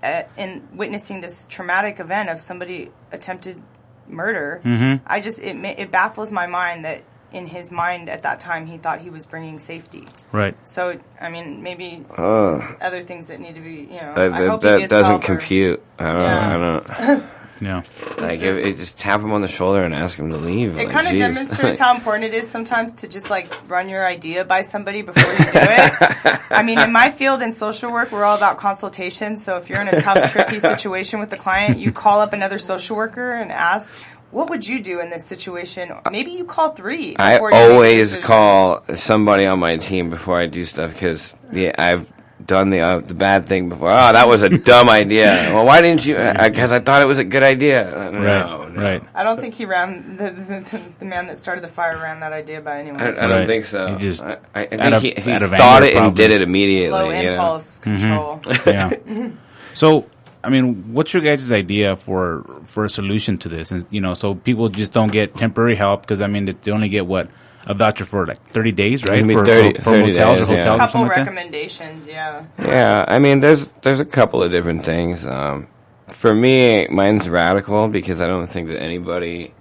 Speaker 5: uh, in witnessing this traumatic event of somebody attempted murder. Mm-hmm. I just it it baffles my mind that in his mind at that time he thought he was bringing safety.
Speaker 4: right
Speaker 5: So I mean, maybe
Speaker 3: Ugh.
Speaker 5: other things that need to be, you know,
Speaker 3: that,
Speaker 5: I
Speaker 3: that,
Speaker 5: hope he
Speaker 3: that
Speaker 5: gets
Speaker 3: doesn't
Speaker 5: help or-
Speaker 3: compute. I don't.
Speaker 5: Yeah.
Speaker 3: I don't.
Speaker 4: yeah
Speaker 3: Like, if, it, just tap him on the shoulder and ask him to leave.
Speaker 5: It
Speaker 3: like,
Speaker 5: kind of
Speaker 3: jeez.
Speaker 5: demonstrates how important it is sometimes to just like run your idea by somebody before you do it. I mean, in my field in social work, we're all about consultation. So if you're in a tough, tricky situation with the client, you call up another social worker and ask, "What would you do in this situation?" Maybe you call three.
Speaker 3: I
Speaker 5: before you make a
Speaker 3: always call somebody on my team before I do stuff because yeah, I've done the uh, the bad thing before. Oh, that was a dumb idea. Well, why didn't you? Because I, thought it was a good idea. Uh, No,
Speaker 4: right
Speaker 3: no.
Speaker 4: right
Speaker 5: I don't think he ran the, the, the man that started the fire ran that idea by anyone.
Speaker 3: I, I don't
Speaker 4: Right.
Speaker 3: think so.
Speaker 4: He just-
Speaker 3: I, I think
Speaker 4: of-
Speaker 3: he, he thought
Speaker 4: anger,
Speaker 3: it and did it immediately.
Speaker 5: Low
Speaker 3: you know?
Speaker 5: impulse control.
Speaker 4: yeah. So, I mean, what's your guys' idea for for a solution to this? And you know, so people just don't get temporary help because I mean, they- they only get what a voucher for like thirty days, right?
Speaker 3: It'd
Speaker 4: For,
Speaker 3: 30
Speaker 4: for, for
Speaker 3: 30
Speaker 4: hotels
Speaker 3: days,
Speaker 4: or
Speaker 3: yeah.
Speaker 4: hotels or
Speaker 5: couple
Speaker 4: something like that.
Speaker 5: recommendations, yeah.
Speaker 3: Yeah, I mean, there's there's a couple of different things. Um, for me, mine's radical because I don't think that anybody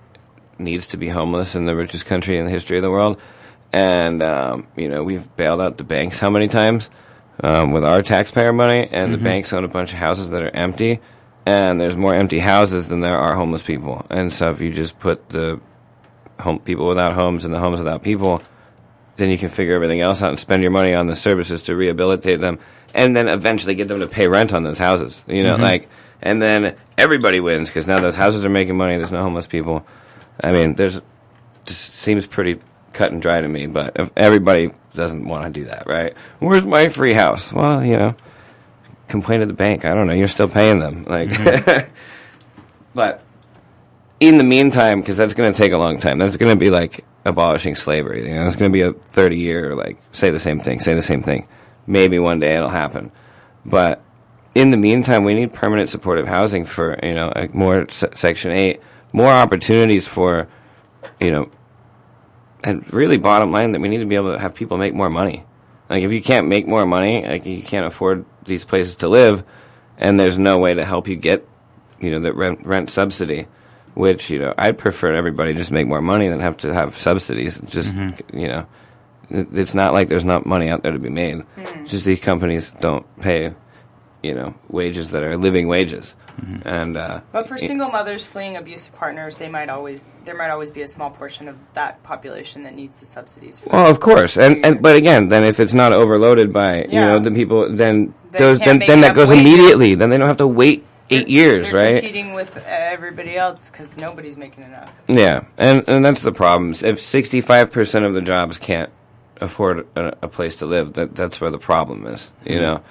Speaker 3: needs to be homeless in the richest country in the history of the world. And um, you know, we've bailed out the banks how many times um, with our taxpayer money, and the banks own a bunch of houses that are empty. And there's more empty houses than there are homeless people. And so, if you just put the home people without homes and the homes without people, then you can figure everything else out and spend your money on the services to rehabilitate them and then eventually get them to pay rent on those houses you know like and then everybody wins because now those houses are making money there's no homeless people i mean there's just seems pretty cut and dry to me but if everybody doesn't want to do that right? Where's my free house? Well you know complain to the bank. I don't know. You're still paying them. Like mm-hmm. but in the meantime, because that's going to take a long time, that's going to be like abolishing slavery. You know, it's going to be a 30 year, like, say the same thing, say the same thing. Maybe one day it'll happen. But in the meantime, we need permanent supportive housing for, you know, like more se- Section 8, more opportunities for, you know, and really bottom line that we need to be able to have people make more money. Like, if you can't make more money, like, you can't afford these places to live, and there's no way to help you get, you know, the rent, rent subsidy which you know I'd prefer everybody just make more money than have to have subsidies. Just mm-hmm. you know, it's not like there's not money out there to be made. Mm. Just these companies don't pay, you know, wages that are living wages, and uh,
Speaker 5: But for single mothers fleeing abusive partners, they might always there might always be a small portion of that population that needs the subsidies. For
Speaker 3: Well, of course, and, and but again, then if it's not overloaded by you know the people, then
Speaker 5: They
Speaker 3: those then then that goes
Speaker 5: wages.
Speaker 3: immediately. Then they don't have to wait eight years,
Speaker 5: They're
Speaker 3: right?
Speaker 5: Competing with everybody else because nobody's making enough.
Speaker 3: Yeah, and and that's the problem. If sixty five percent of the jobs can't afford a, a place to live, that that's where the problem is. You know,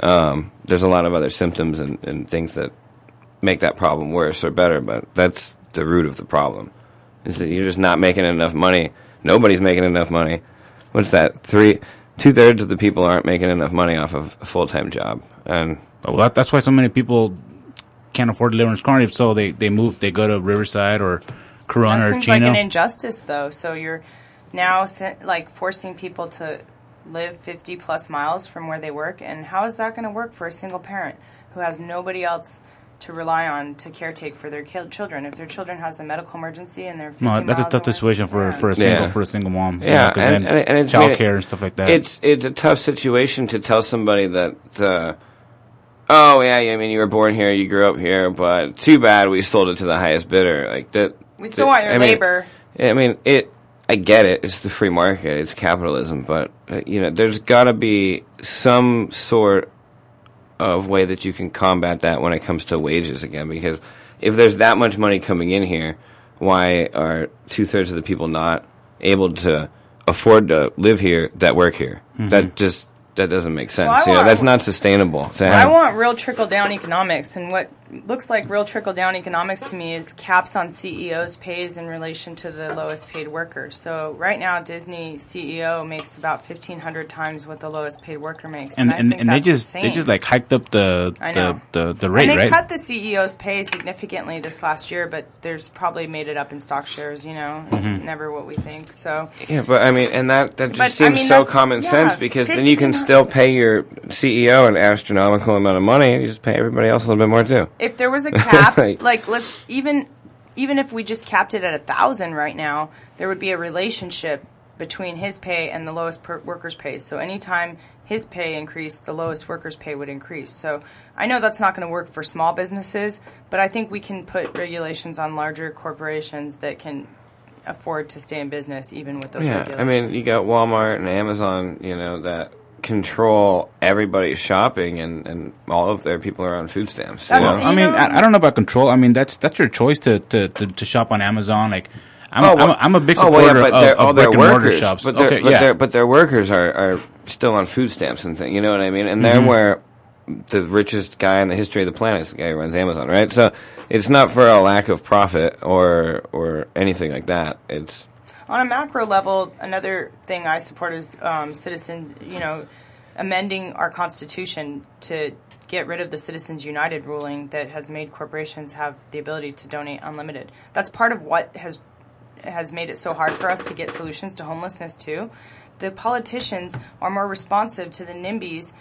Speaker 3: um, there's a lot of other symptoms and, and things that make that problem worse or better, but that's the root of the problem. Is that you're just not making enough money. Nobody's making enough money. What's that? Three, two thirds of the people aren't making enough money off of a full time job, and
Speaker 4: Well, that, that's why so many people can't afford to live in this corner. So they they move, they go to Riverside or Corona
Speaker 5: That
Speaker 4: or
Speaker 5: seems
Speaker 4: Chino.
Speaker 5: like an injustice, though. So you're now like forcing people to live 50 plus miles from where they work, and how is that going to work for a single parent who has nobody else to rely on to caretake for their ki- children? If their children has a medical emergency and they're 50
Speaker 4: No, that's a tough situation for, for a single
Speaker 3: Yeah.
Speaker 4: for a single mom. you
Speaker 3: Yeah, and- and- and it's made it-
Speaker 4: childcare and stuff like that.
Speaker 3: It's it's a tough situation to tell somebody that. Uh, oh yeah, I mean you were born here, you grew up here, but too bad we sold it to the highest bidder. Like that.
Speaker 5: We still
Speaker 3: that-
Speaker 5: want your
Speaker 3: I mean,
Speaker 5: labor.
Speaker 3: I mean it. I get it. It's the free market. It's capitalism, but uh, you know, there's got to be some sort of way that you can combat that when it comes to wages again, because if there's that much money coming in here, why are two thirds of the people not able to afford to live here that work here? Mm-hmm. That just that doesn't make sense.
Speaker 5: Well, I
Speaker 3: you know, that's not sustainable. To
Speaker 5: I
Speaker 3: have,
Speaker 5: want real trickle down economics, and what looks like real trickle down economics to me is caps on CEOs' pays in relation to the lowest paid workers. So right now, Disney CEO makes about fifteen hundred times what the lowest paid worker makes,
Speaker 4: and
Speaker 5: I
Speaker 4: and,
Speaker 5: think
Speaker 4: and they
Speaker 5: that's
Speaker 4: just they just like hiked up the
Speaker 5: I
Speaker 4: the, the the rate,
Speaker 5: and they
Speaker 4: right?
Speaker 5: cut the CEO's pay significantly this last year, but there's probably made it up in stock shares. You know, it's
Speaker 4: Mm-hmm.
Speaker 5: never what we think. So
Speaker 3: Yeah, but I mean, and that that just
Speaker 5: But, I
Speaker 3: seems
Speaker 5: mean,
Speaker 3: so common
Speaker 5: yeah,
Speaker 3: sense because then you can still pay your CEO an astronomical amount of money. and You just pay everybody else a little bit more too.
Speaker 5: If there was a cap,
Speaker 3: Like-
Speaker 5: like let's even even if we just capped it at a thousand right now, there would be a relationship between his pay and the lowest per- workers' pay. So anytime his pay increased, the lowest workers' pay would increase. So I know that's not going to work for small businesses, but I think we can put regulations on larger corporations that can afford to stay in business even with those
Speaker 3: Yeah,
Speaker 5: regulations.
Speaker 3: I mean, you got Walmart and Amazon, you know, that control everybody's shopping, and, and all of their people are on food stamps. You know?
Speaker 4: I mean, I, I don't know about control. I mean, that's that's your choice to to, to, to shop on Amazon. Like, I'm,
Speaker 3: Oh,
Speaker 4: I'm, a, I'm a big
Speaker 3: oh,
Speaker 4: supporter
Speaker 3: well, yeah, but
Speaker 4: of,
Speaker 3: they're,
Speaker 4: of
Speaker 3: all their
Speaker 4: brick and mortar
Speaker 3: workers,
Speaker 4: shops.
Speaker 3: but, their
Speaker 4: okay,
Speaker 3: but,
Speaker 4: yeah.
Speaker 3: their, but their workers are, are still on food stamps and things. You know what I mean? And they're
Speaker 4: Mm-hmm.
Speaker 3: where the richest guy in the history of the planet is the guy who runs Amazon, right? So it's not for a lack of profit or or anything like that. It's
Speaker 5: On a macro level, another thing I support is um, citizens, you know, amending our constitution to get rid of the Citizens United ruling that has made corporations have the ability to donate unlimited. That's part of what has has made it so hard for us to get solutions to homelessness too. The politicians are more responsive to the NIMBYs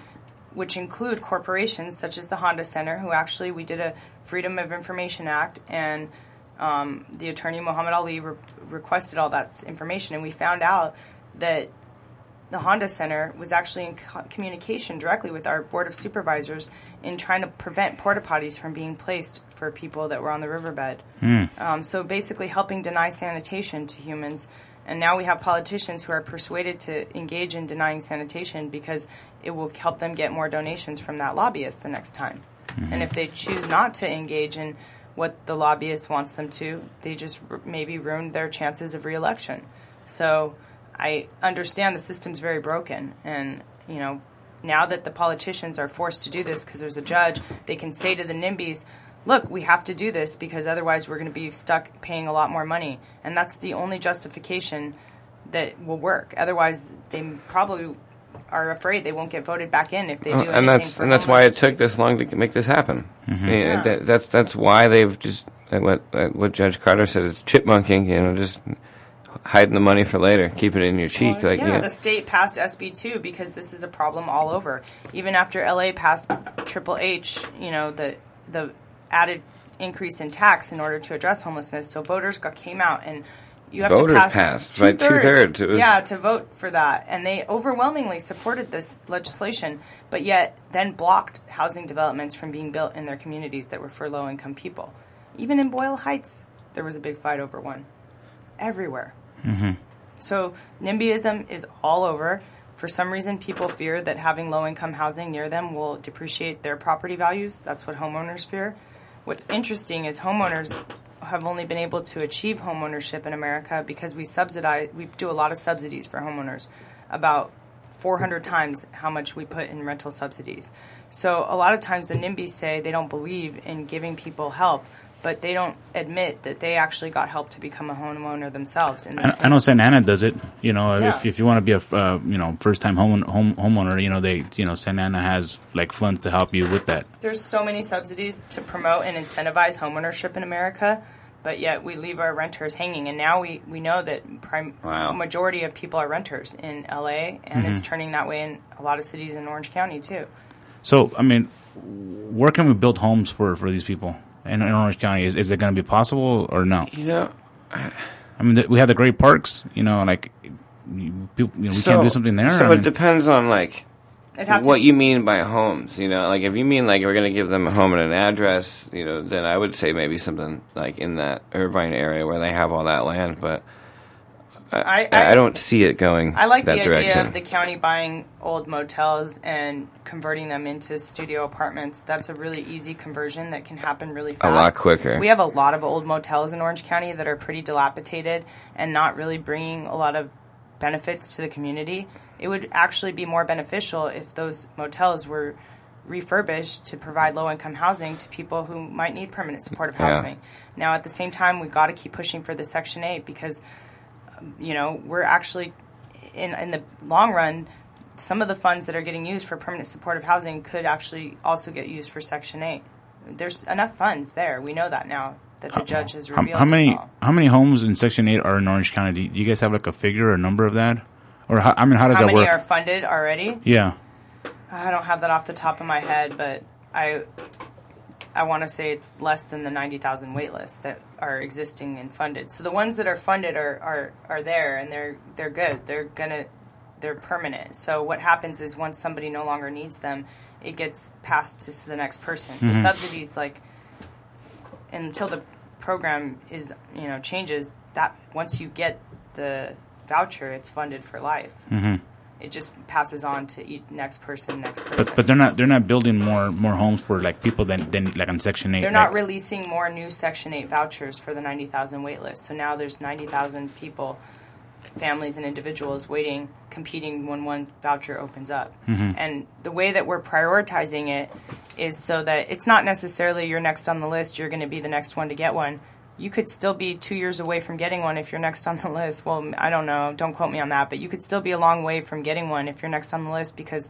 Speaker 5: which include corporations such as the Honda Center, who actually we did a Freedom of Information Act, and um, the attorney Mohammed Aly re- requested all that information, and we found out that the Honda Center was actually in co- communication directly with our board of supervisors in trying to prevent porta potties from being placed for people that were on the riverbed. Um, so basically, helping deny sanitation to humans. And now we have politicians who are persuaded to engage in denying sanitation because it will help them get more donations from that lobbyist the next time. And if they choose not to engage in what the lobbyist wants them to, they just r- maybe ruin their chances of reelection. So I understand the system's very broken, and you know now that the politicians are forced to do this because there's a judge, they can say to the NIMBYs, "Look, we have to do this because otherwise we're going to be stuck paying a lot more money," and that's the only justification that will work. Otherwise, they probably are afraid they won't get voted back in if they do anything.
Speaker 3: Uh, and that's
Speaker 5: for
Speaker 3: and that's why it took this long to make this happen.
Speaker 4: Mm-hmm.
Speaker 3: Yeah,
Speaker 5: Yeah.
Speaker 3: that, that's that's why they've just uh, what uh, what Judge Carter said. It's chipmunking, you know, just hiding the money for later, keep it in your cheek, like
Speaker 5: yeah,
Speaker 3: you know.
Speaker 5: the state passed SB two because this is a problem all over. Even after LA passed Triple H, you know the the added increase in tax in order to address homelessness. So voters got, came out and you have
Speaker 3: Voters
Speaker 5: to pass
Speaker 3: passed by
Speaker 5: two-thirds.
Speaker 3: Was-
Speaker 5: yeah, to vote for that, and they overwhelmingly supported this legislation, but yet then blocked housing developments from being built in their communities that were for low income people. Even in Boyle Heights, there was a big fight over one. Everywhere. Mm-hmm. So NIMBYism is all over. For some reason, people fear that having low income housing near them will depreciate their property values. That's what homeowners fear. What's interesting is homeowners have only been able to achieve homeownership in America because we subsidize, we do a lot of subsidies for homeowners, about 400 times how much we put in rental subsidies. So a lot of times the NIMBYs say they don't believe in giving people help, but they don't admit that they actually got help to become a homeowner themselves. In
Speaker 4: I, I know Santa Ana does it. You know,
Speaker 5: Yeah.
Speaker 4: if if you want to be a uh, you know first time home, home homeowner, you know they you know Santa Ana has like funds to help you with that.
Speaker 5: There's so many subsidies to promote and incentivize homeownership in America, but yet we leave our renters hanging. And now we, we know that prim-
Speaker 3: Wow.
Speaker 5: majority of people are renters in LA, and it's mm-hmm. turning that way in a lot of cities in Orange County too.
Speaker 4: So I mean, where can we build homes for for these people in, in Orange County? Is is it going to be possible or no?
Speaker 3: you know,
Speaker 4: I mean, th- we have the great parks. You know, like you, people, you know, we
Speaker 3: so,
Speaker 4: can't do something there.
Speaker 3: So
Speaker 4: I
Speaker 3: it
Speaker 4: mean,
Speaker 3: depends on like
Speaker 5: It'd have
Speaker 3: what
Speaker 5: to,
Speaker 3: you mean by homes. You know, like if you mean like we're going to give them a home and an address, you know, then I would say maybe something like in that Irvine area where they have all that land. But I,
Speaker 5: I-
Speaker 3: I, don't see it going.
Speaker 5: I like the
Speaker 3: direction.
Speaker 5: idea of the county buying old motels and converting them into studio apartments. That's a really easy conversion that can happen really fast.
Speaker 3: A lot quicker.
Speaker 5: We have a lot of old motels in Orange County that are pretty dilapidated and not really bringing a lot of benefits to the community. It would actually be more beneficial if those motels were refurbished to provide low income housing to people who might need permanent supportive
Speaker 3: Yeah.
Speaker 5: housing. Now, at the same time, we've got to keep pushing for the Section 8 because you know, we're actually in in the long run, some of the funds that are getting used for permanent supportive housing could actually also get used for Section Eight. There's enough funds there. We know that now that the judge has
Speaker 4: How,
Speaker 5: revealed.
Speaker 4: how
Speaker 5: this
Speaker 4: many
Speaker 5: all.
Speaker 4: how many homes in Section Eight are in Orange County? Do you guys have like a figure or a number of that, or how, I mean, how does
Speaker 5: How
Speaker 4: that
Speaker 5: many are funded already?
Speaker 4: yeah,
Speaker 5: I don't have that off the top of my head, but I I want to say it's less than the 90,000 wait lists that are existing and funded. So the ones that are funded are, are, are there and they're they're good. They're gonna they're permanent. So what happens is once somebody no longer needs them, it gets passed to the next person. The mm-hmm. subsidies like until the program is you know changes that once you get the voucher, it's funded for life.
Speaker 4: hmm
Speaker 5: It just passes on to each next person, next person.
Speaker 4: but but they're not they're not building more more homes for like people than than like on Section Eight.
Speaker 5: They're not
Speaker 4: like-
Speaker 5: releasing more new Section 8 vouchers for the 90,000 wait list. So now there's 90,000 people, families and individuals waiting, competing when one voucher opens up. And the way that we're prioritizing it is so that it's not necessarily you're next on the list, you're going to be the next one to get one. You could still be two years away from getting one if you're next on the list. Well, I don't know. Don't quote me on that. But you could still be a long way from getting one if you're next on the list because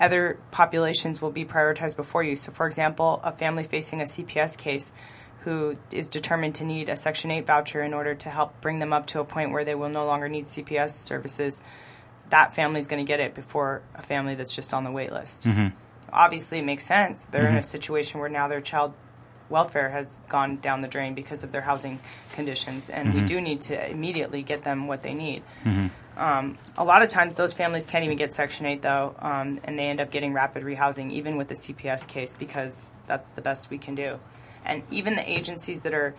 Speaker 5: other populations will be prioritized before you. So, for example, a family facing a CPS case who is determined to need a Section 8 voucher in order to help bring them up to a point where they will no longer need CPS services, that family is going to get it before a family that's just on the wait list. Mm-hmm. Obviously, it makes sense. They're in a mm-hmm. situation where now their child welfare has gone down the drain because of their housing conditions, and we do need to immediately get them what they need. Um, a lot of times, those families can't even get Section 8, though, um, and they end up getting rapid rehousing, even with the CPS case, because that's the best we can do. And even the agencies that are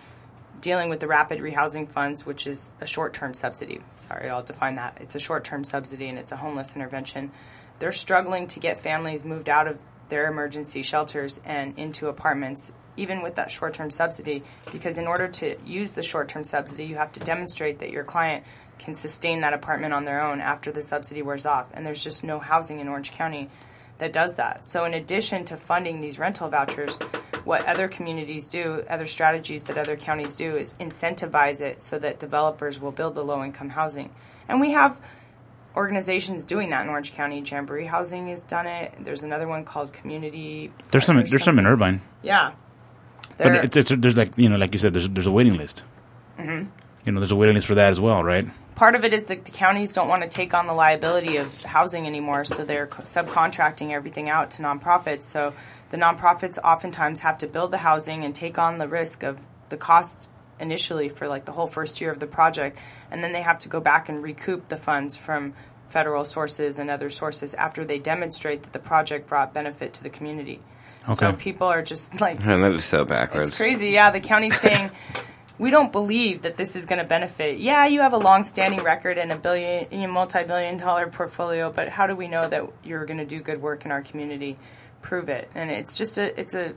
Speaker 5: dealing with the rapid rehousing funds, which is a short term subsidy, sorry, I'll define that. It's a short term subsidy and it's a homeless intervention. They're struggling to get families moved out of their emergency shelters and into apartments, even with that short term subsidy, because in order to use the short term subsidy, you have to demonstrate that your client can sustain that apartment on their own after the subsidy wears off. And there's just no housing in Orange County that does that. So, in addition to funding these rental vouchers, what other communities do, other strategies that other counties do, is incentivize it so that developers will build the low income housing. And we have organizations doing that in Orange County. Jamboree Housing has done it. There's another one called Community.
Speaker 4: There's some there's some in. Irvine,
Speaker 5: Yeah.
Speaker 4: But
Speaker 5: They're-
Speaker 4: it's, it's there's like you know like you said there's there's a waiting list. Mm-hmm. You know, there's a waiting list for that as well, right?
Speaker 5: part of it is that the counties don't want to take on the liability of housing anymore, so they're subcontracting everything out to nonprofits. So the nonprofits oftentimes have to build the housing and take on the risk of the cost initially for like the whole first year of the project, and then they have to go back and recoup the funds from federal sources and other sources after they demonstrate that the project brought benefit to the community. So people are just like
Speaker 3: And that is so backwards.
Speaker 5: it's crazy. Yeah, the county's saying we don't believe that this is going to benefit. Yeah, you have a long-standing record and a billion, you know, multi-billion-dollar portfolio, but how do we know that you're going to do good work in our community? Prove it. And it's just a it's a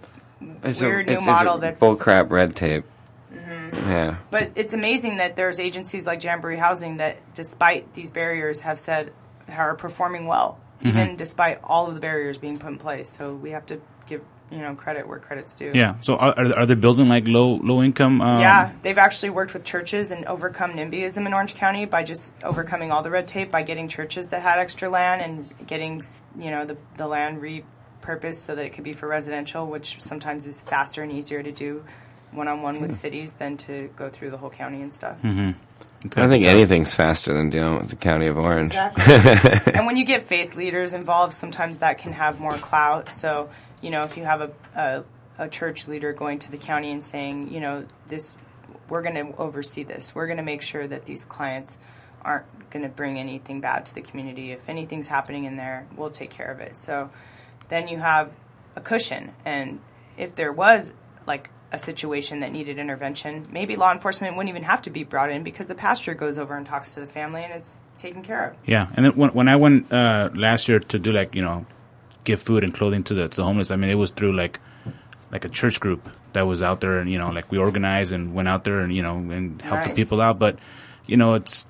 Speaker 3: It's
Speaker 5: weird
Speaker 3: a,
Speaker 5: new
Speaker 3: it's,
Speaker 5: model
Speaker 3: it's a
Speaker 5: that's
Speaker 3: bull crap red tape. Mm-hmm. Yeah.
Speaker 5: but it's amazing that there's agencies like Jamboree Housing that, despite these barriers, have said are performing well, mm-hmm. even despite all of the barriers being put in place. So we have to give you know credit where credit's due.
Speaker 4: Yeah. So are, are are they building like low low income? Um,
Speaker 5: Yeah, they've actually worked with churches and overcome NIMBYism in Orange County by just overcoming all the red tape by getting churches that had extra land and getting you know the the land repurposed so that it could be for residential, which sometimes is faster and easier to do one on one with cities than to go through the whole county and stuff.
Speaker 4: Okay.
Speaker 3: I think anything's faster than dealing with the county of Orange.
Speaker 5: Exactly. and when you get faith leaders involved, sometimes that can have more clout. So, you know, if you have a, a, a church leader going to the county and saying, you know, this, we're going to oversee this. We're going to make sure that these clients aren't going to bring anything bad to the community. If anything's happening in there, we'll take care of it. So then you have a cushion. And if there was like a situation that needed intervention, maybe law enforcement wouldn't even have to be brought in because the pastor goes over and talks to the family and it's taken care of.
Speaker 4: Yeah, and then when, when I went uh, last year to do like you know, give food and clothing to the to the homeless, I mean it was through like like a church group that was out there, and you know, like we organized and went out there and you know and helped the people out. But you know, it's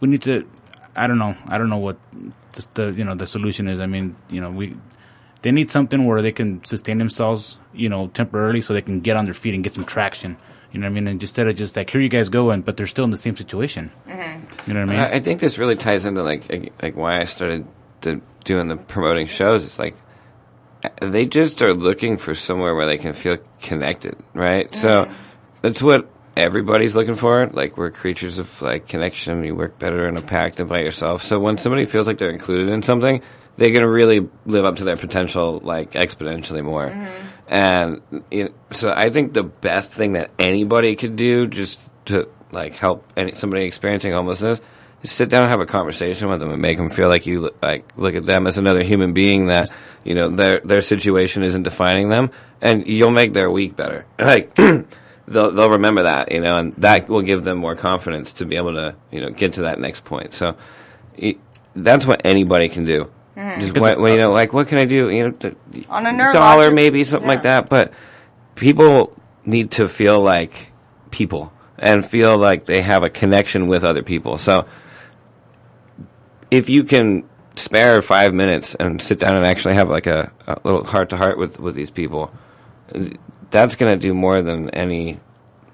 Speaker 4: we need to. I don't know. I don't know what the, the you know the solution is. I mean, you know, we they need something where they can sustain themselves, you know, temporarily, so they can get on their feet and get some traction. You know what I mean? And instead of just like here you guys go, and but they're still in the same situation. Mm-hmm. You know what I mean?
Speaker 3: I, I think this really ties into like like- like why I started to doing the promoting shows. It's like they just are looking for somewhere where they can feel connected, right? So that's what everybody's looking for. Like we're creatures of like connection. You work better in a pack than by yourself. So when somebody feels like they're included in something, they're gonna really live up to their potential like exponentially more. Mm-hmm. And you know, so I think the best thing that anybody could do just to like help any somebody experiencing homelessness is sit down and have a conversation with them and make them feel like you look- like look at them as another human being that you know their their situation isn't defining them and you'll make their week better. Like they'll they'll remember that you know and that will give them more confidence to be able to you know get to that next point. So it, that's what anybody can do. Mm-hmm. Just what, what, you uh, know like what can I do? You know th-
Speaker 5: On a
Speaker 3: dollar maybe something like that but people need to feel like people and feel like they have a connection with other people. So if you can spare five minutes and sit down and actually have like a, a little heart to heart with with these people, that's going to do more than any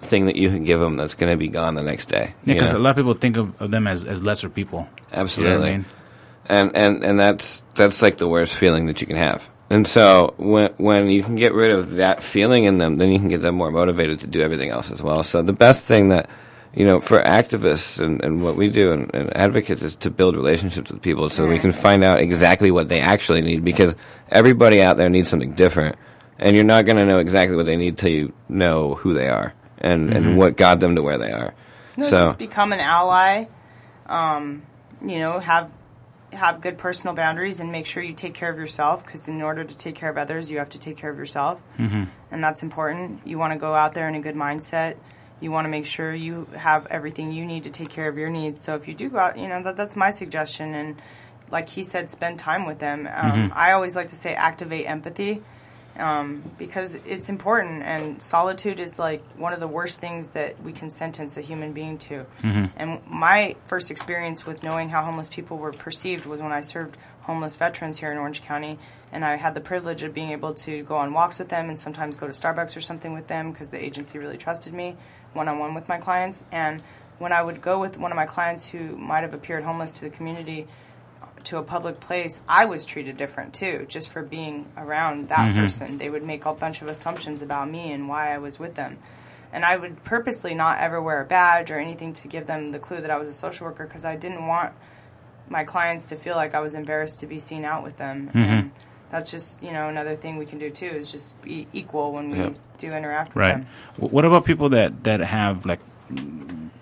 Speaker 3: thing that you can give them that's going to be gone the next day.
Speaker 4: Yeah, because a lot of people think of, of them as, as lesser people.
Speaker 3: Absolutely.
Speaker 4: You know I mean?
Speaker 3: and and and that's that's like the worst feeling that you can have. And so when when you can get rid of that feeling in them, then you can get them more motivated to do everything else as well. So the best thing that you know for activists and, and what we do and, and advocates is to build relationships with people so we can find out exactly what they actually need because everybody out there needs something different, and you're not going to know exactly what they need till you know who they are and and what got them to where they are.
Speaker 5: No,
Speaker 3: so
Speaker 5: just become an ally. Um, you know, have have good personal boundaries and make sure you take care of yourself because in order to take care of others, you have to take care of yourself, mm-hmm. and that's important. You want to go out there in a good mindset. You want to make sure you have everything you need to take care of your needs. So if you do go out, you know that that's my suggestion. And like he said, spend time with them. Um, I always like to say activate empathy um, because it's important and solitude is like one of the worst things that we can sentence a human being to and my first experience with knowing how homeless people were perceived was when i served homeless veterans here in orange county and i had the privilege of being able to go on walks with them and sometimes go to starbucks or something with them because the agency really trusted me one-on-one with my clients and when i would go with one of my clients who might have appeared homeless to the community to a public place, I was treated different too, just for being around that mm-hmm. person. They would make a bunch of assumptions about me and why I was with them. And I would purposely not ever wear a badge or anything to give them the clue that I was a social worker because I didn't want my clients to feel like I was embarrassed to be seen out with them. Mm-hmm. And that's just, you know, another thing we can do too is just be equal when we
Speaker 3: Yeah.
Speaker 5: do interact with
Speaker 4: Right.
Speaker 5: them.
Speaker 4: Wh- What about people that, that have like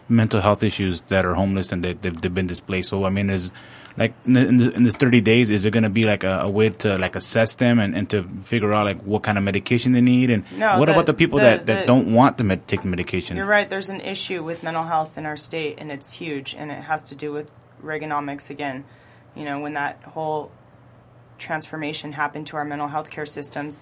Speaker 4: mental health issues that are homeless and they, they've, they've been displaced? So I mean, is like in, the, in, this thirty days, is it going to be like a, a way to like assess them and, and to figure out like what kind of medication they need? And
Speaker 5: No,
Speaker 4: what
Speaker 5: the-
Speaker 4: about the people
Speaker 5: the-
Speaker 4: that, that don't want to med- take medication?
Speaker 5: You're right. There's an issue with mental health in our state, and it's huge, and it has to do with Reaganomics again. You know, when that whole transformation happened to our mental health care systems,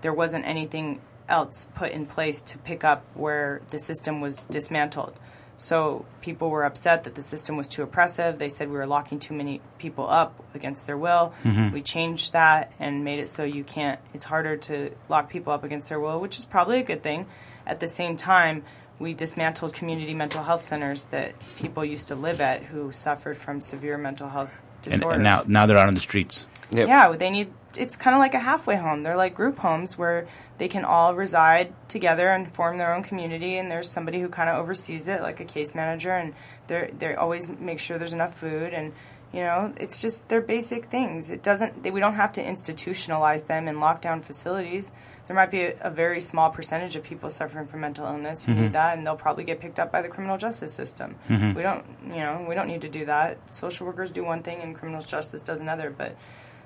Speaker 5: there wasn't anything else put in place to pick up where the system was dismantled. So people were upset that the system was too oppressive. They said we were locking too many people up against their will. Mm-hmm. We changed that and made it so you can't, it's harder to lock people up against their will, which is probably a good thing. At the same time, we dismantled community mental health centers that people used to live at who suffered from severe mental health
Speaker 4: and,
Speaker 5: disorders.
Speaker 4: and now now they're out on the streets.
Speaker 3: Yep.
Speaker 5: Yeah, they need. It's kind of like a halfway home. They're like group homes where they can all reside together and form their own community. And there's somebody who kind of oversees it, like a case manager, and they they always make sure there's enough food. And you know, it's just they're basic things. It doesn't. They, we don't have to institutionalize them in lockdown facilities. There might be a, a very small percentage of people suffering from mental illness who need mm-hmm. that, and they'll probably get picked up by the criminal justice system. Mm-hmm. We don't, you know, we don't need to do that. Social workers do one thing, and criminal justice does another. But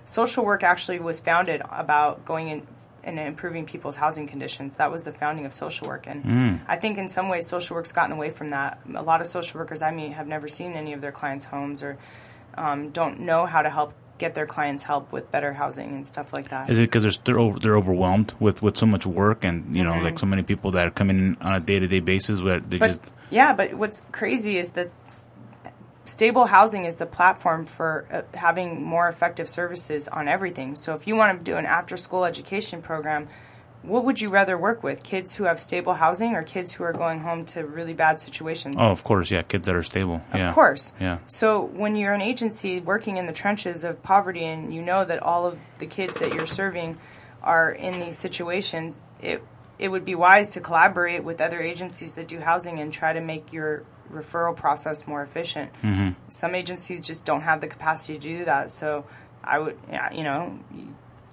Speaker 5: social work actually was founded about going in and improving people's housing conditions. That was the founding of social work, and
Speaker 4: Mm.
Speaker 5: I think in some ways social work's gotten away from that. A lot of social workers I meet have never seen any of their clients' homes or um, don't know how to help get their clients help with better housing and stuff like that.
Speaker 4: Is it because they're they're, over, they're overwhelmed with, with so much work and you know
Speaker 5: Mm-hmm.
Speaker 4: like so many people that are coming in on a day to day basis where they
Speaker 5: but
Speaker 4: just
Speaker 5: yeah, but what's crazy is that stable housing is the platform for uh, having more effective services on everything. So if you want to do an after school education program, what would you rather work with? Kids who have stable housing or kids who are going home to really bad situations?
Speaker 4: oh of course yeah kids that are stable yeah
Speaker 5: Of course.
Speaker 4: yeah
Speaker 5: So when you're an agency working in the trenches of poverty and you know that all of the kids that you're serving are in these situations, it it would be wise to collaborate with other agencies that do housing and try to make your referral process more efficient.
Speaker 4: Mm-hmm.
Speaker 5: Some agencies just don't have the capacity to do that. So I would, you know,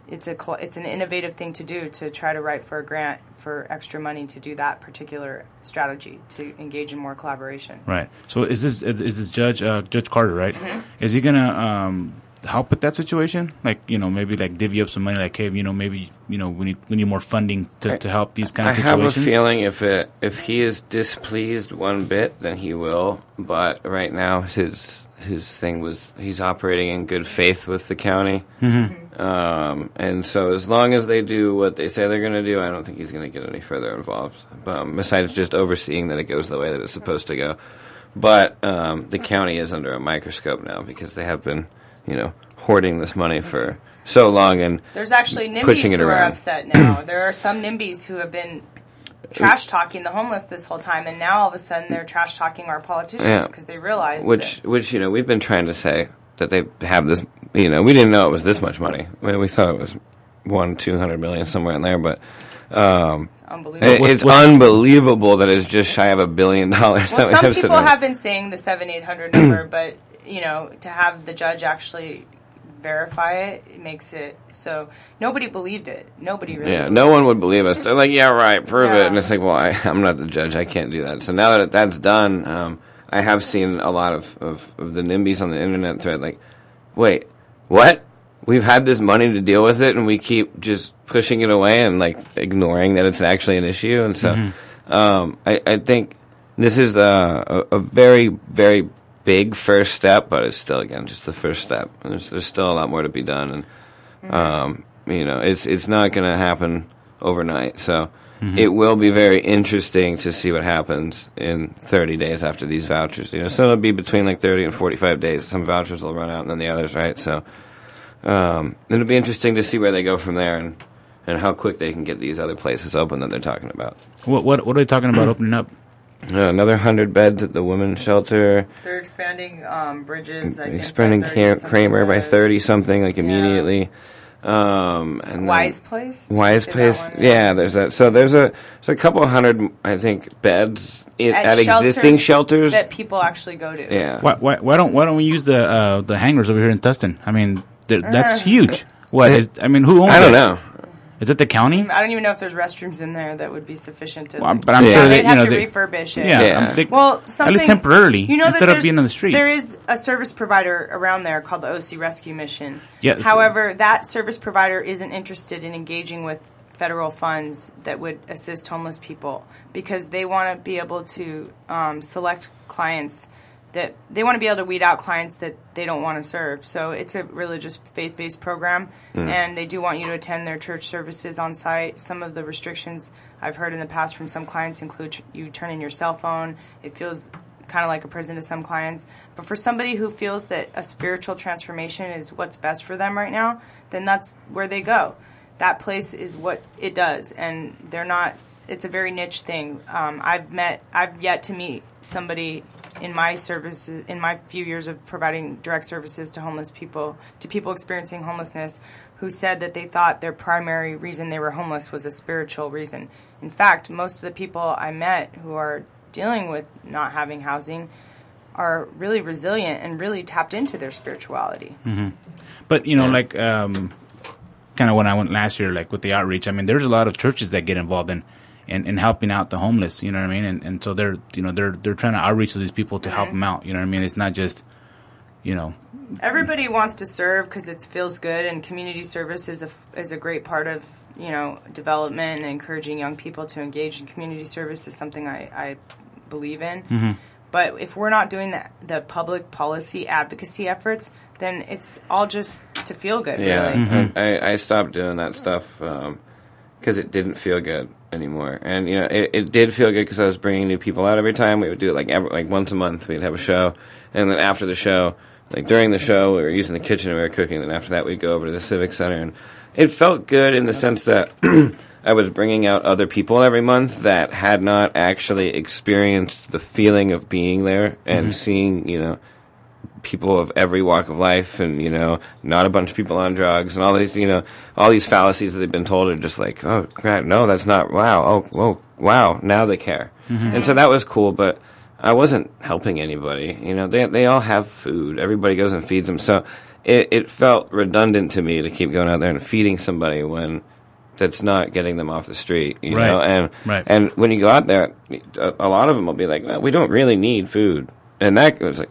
Speaker 5: it's a it's an innovative thing to do to try to write for a grant for extra money to do that particular strategy to engage in more collaboration.
Speaker 4: right so is this is this Judge uh, Judge Carter right
Speaker 5: Mm-hmm.
Speaker 4: is he gonna um, help with that situation like you know maybe like divvy up some money like hey you know maybe you know we need we need more funding to, to help these kind
Speaker 3: I
Speaker 4: of
Speaker 3: have
Speaker 4: situations
Speaker 3: a feeling if it if he is displeased one bit, then he will. But right now, his his thing was he's operating in good faith with the county,
Speaker 4: Mm-hmm.
Speaker 3: um, and so as long as they do what they say they're going to do, I don't think he's going to get any further involved. Um, besides just overseeing that it goes the way that it's supposed to go. But um, the county is under a microscope now because they have been, you know, hoarding this money for so long and
Speaker 5: There's actually NIMBYs
Speaker 3: Pushing it
Speaker 5: who are
Speaker 3: around.
Speaker 5: upset now. there are some NIMBYs who have been trash talking the homeless this whole time, and now all of a sudden they're trash talking our politicians
Speaker 3: Yeah.
Speaker 5: because they realize
Speaker 3: which
Speaker 5: that
Speaker 3: which you know we've been trying to say that they have this you know we didn't know it was this much money I mean, we thought it was one two hundred million somewhere in there but um,
Speaker 5: unbelievable.
Speaker 3: it- it's
Speaker 4: what-
Speaker 3: unbelievable that it's just shy of a billion dollars
Speaker 5: well,
Speaker 3: that
Speaker 5: some
Speaker 3: we have
Speaker 5: people have been saying the seven eight hundred number, but you know to have the judge actually verify it, it makes it so nobody believed it. Nobody really.
Speaker 3: yeah, no one would believe us. They're like, "Yeah, right, prove it." And it's like, "Well, I, I'm not the judge. I can't do that." So now that that's done, um, I have seen a lot of, of, of the NIMBYs on the internet thread. Like, wait, what? We've had this money to deal with it, and we keep just pushing it away and like ignoring that it's actually an issue. And so, um, I, I think this is a, a, a very, very big first step, but it's still again just the first step. There's, there's still a lot more to be done, and um, you know, it's it's not going to happen overnight. So. It will be very interesting to see what happens in 30 days after these vouchers. You know, so it'll be between like 30 and 45 days. Some vouchers will run out, and then the others, right? So, um, it'll be interesting to see where they go from there and, and how quick they can get these other places open that they're talking about.
Speaker 4: what what what are they talking about opening up
Speaker 3: Uh, another hundred beds at the women's shelter.
Speaker 5: They're expanding um, bridges. I think,
Speaker 3: Expanding
Speaker 5: 30
Speaker 3: Cam- Kraemer by thirty something, like immediately. Um, and then-
Speaker 5: Wise Place.
Speaker 3: Wise
Speaker 5: Say
Speaker 3: Place,
Speaker 5: one,
Speaker 3: yeah. There's that. So there's a there's a couple hundred, I think, beds in, at, existing shelters.
Speaker 5: that people actually go to.
Speaker 3: yeah,
Speaker 4: why, why why don't why don't we use the uh, the hangars over here in Tustin I mean that's huge what is I mean who owns
Speaker 3: I don't
Speaker 4: it?
Speaker 3: know.
Speaker 4: Is it the county
Speaker 5: I don't even know if there's restrooms in there that would be sufficient to.
Speaker 4: Well, but I'm
Speaker 3: Yeah.
Speaker 4: sure
Speaker 5: they'd
Speaker 4: that you
Speaker 5: have
Speaker 4: know
Speaker 5: to
Speaker 4: they,
Speaker 5: refurbish it.
Speaker 4: yeah,
Speaker 3: Yeah.
Speaker 4: I'm
Speaker 5: Well,
Speaker 4: at least temporarily
Speaker 5: You know that
Speaker 4: instead of
Speaker 5: there's-
Speaker 4: being on the street
Speaker 5: There is a service provider around there called the OC Rescue Mission.
Speaker 4: Yeah.
Speaker 5: However, that service provider isn't interested in engaging with federal funds that would assist homeless people because they want to be able to um, select clients that they want to be able to weed out clients that they don't want to serve. So it's a religious faith-based program, and they do want you to attend their church services on site. Some of the restrictions I've heard in the past from some clients include you turn in your cell phone. It feels kind of like a prison to some clients. But for somebody who feels that a spiritual transformation is what's best for them right now, then that's where they go. That place is what it does, and they're not. It's a very niche thing. Um, I've met. I've yet to meet somebody in my services in my few years of providing direct services to homeless people to people experiencing homelessness who said that they thought their primary reason they were homeless was a spiritual reason. In fact, most of the people I met who are dealing with not having housing are really resilient and really tapped into their spirituality.
Speaker 4: But you know, like um, kind of when I went last year, like with the outreach. I mean, there's a lot of churches that get involved in in, in helping out the homeless. You know what I mean? And and so they're you know they're they're trying to outreach to these people to help them out. You know what I mean? It's not just you know
Speaker 5: Everybody wants to serve because it feels good, and community service is a is a great part of you know, development and encouraging young people to engage in community service is something I, I believe in.
Speaker 4: Mm-hmm.
Speaker 5: But if we're not doing the, the public policy advocacy efforts, then it's all just to feel good,
Speaker 3: Yeah,
Speaker 5: really.
Speaker 4: Mm-hmm.
Speaker 3: I, I stopped doing that stuff because it didn't feel good anymore. And you know, it, it did feel good because I was bringing new people out every time. We would do it like every, like once a month. We'd have a show, and then after the show, like during the show, we were using the kitchen and we were cooking. Then after that, we'd go over to the civic center, and it felt good in the sense that. I was bringing out other people every month that had not actually experienced the feeling of being there and mm-hmm. seeing, you know, people of every walk of life and you know not a bunch of people on drugs and all these you know all these fallacies that they've been told are just like oh crap no that's not wow oh whoa wow now they care mm-hmm. and so that was cool but I wasn't helping anybody you know they they all have food everybody goes and feeds them so it it felt redundant to me to keep going out there and feeding somebody when that's not getting them off the street you
Speaker 4: Right.
Speaker 3: know and
Speaker 4: Right.
Speaker 3: and when you go out there a, a lot of them will be like well, we don't really need food and that was like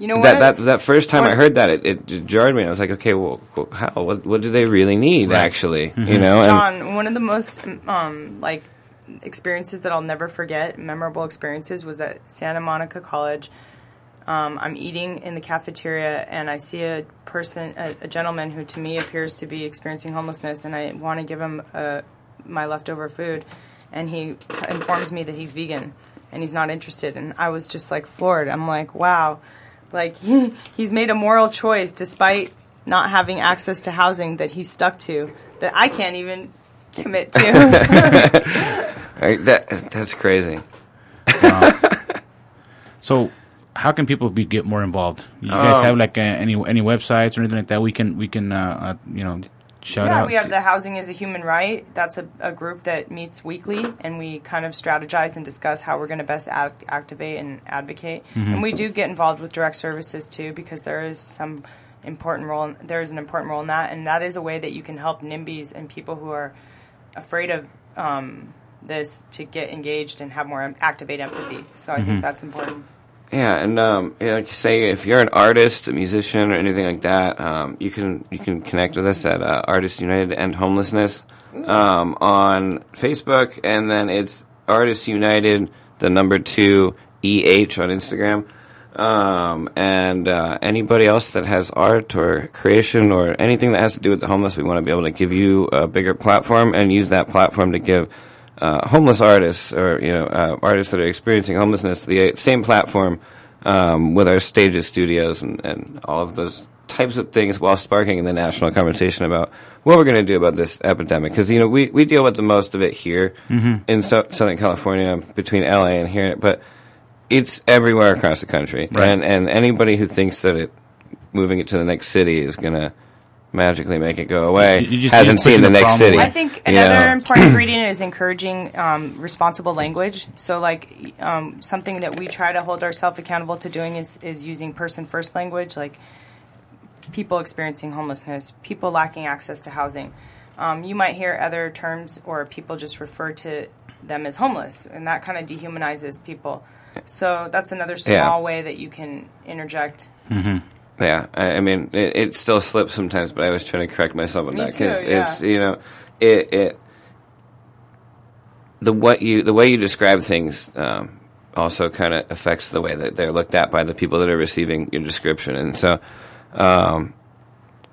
Speaker 5: You know
Speaker 3: that,
Speaker 5: what?
Speaker 3: that that first time I heard that, it, it jarred me. I was like, okay, well, well, how? What, what do they really need, actually? You know, and
Speaker 5: John, one of the most um, like experiences that I'll never forget, memorable experiences, was at Santa Monica College. Um, I'm eating in the cafeteria and I see a person, a, a gentleman who to me appears to be experiencing homelessness, and I want to give him uh, my leftover food, and he t- informs me that he's vegan and he's not interested, and I was just like floored. I'm like, wow, like he, he's made a moral choice despite not having access to housing that he's stuck to that I can't even commit to.
Speaker 3: Right, that that's crazy.
Speaker 4: So, how can people be get more involved? You guys
Speaker 3: Um,
Speaker 4: have like uh, any any websites or anything like that we can we can uh, uh, you know shout
Speaker 5: yeah,
Speaker 4: out.
Speaker 5: we have the Housing is a Human Right. That's a, a group that meets weekly, and we kind of strategize and discuss how we're going to best ad- activate and advocate. And we do get involved with direct services too, because there is some important role. There is an important role in that, and that is a way that you can help NIMBYs and people who are afraid of um, this to get engaged and have more activate empathy. So I think that's important.
Speaker 3: Yeah, and um, know, like you say, if you're an artist, a musician, or anything like that, um, you can you can connect with us at uh, Artists United End Homelessness um, on Facebook, and then it's Artists United, the number two eh on Instagram. Um, and uh, anybody else that has art or creation or anything that has to do with the homeless, we want to be able to give you a bigger platform and use that platform to give uh, homeless artists or you know uh, artists that are experiencing homelessness the same platform um, with our stages, studios, and, and all of those types of things, while sparking the national conversation about what we're going to do about this epidemic. Because you know we, we deal with the most of it here in so- Southern California, between LA and here, but it's everywhere across the country,
Speaker 4: Right.
Speaker 3: and and anybody who thinks that it moving it to the next city is going to magically make it go away
Speaker 4: You- you just-
Speaker 3: hasn't seen the
Speaker 4: the
Speaker 3: next
Speaker 4: problem
Speaker 3: city.
Speaker 4: away.
Speaker 5: I think another
Speaker 3: know?
Speaker 5: important ingredient is encouraging um, responsible language. So, like um, something that we try to hold ourselves accountable to doing is is using person first language, like people experiencing homelessness, people lacking access to housing. Um, you might hear other terms, or people just refer to them as homeless, and that kind of dehumanizes people. So that's another small
Speaker 3: Yeah.
Speaker 5: way that you can interject.
Speaker 3: Yeah, I, I mean, it, it still slips sometimes, but I was trying to correct myself on
Speaker 5: Me
Speaker 3: that
Speaker 5: because yeah.
Speaker 3: it's you know, it it the what you the way you describe things um, also kind of affects the way that they're looked at by the people that are receiving your description, and so um,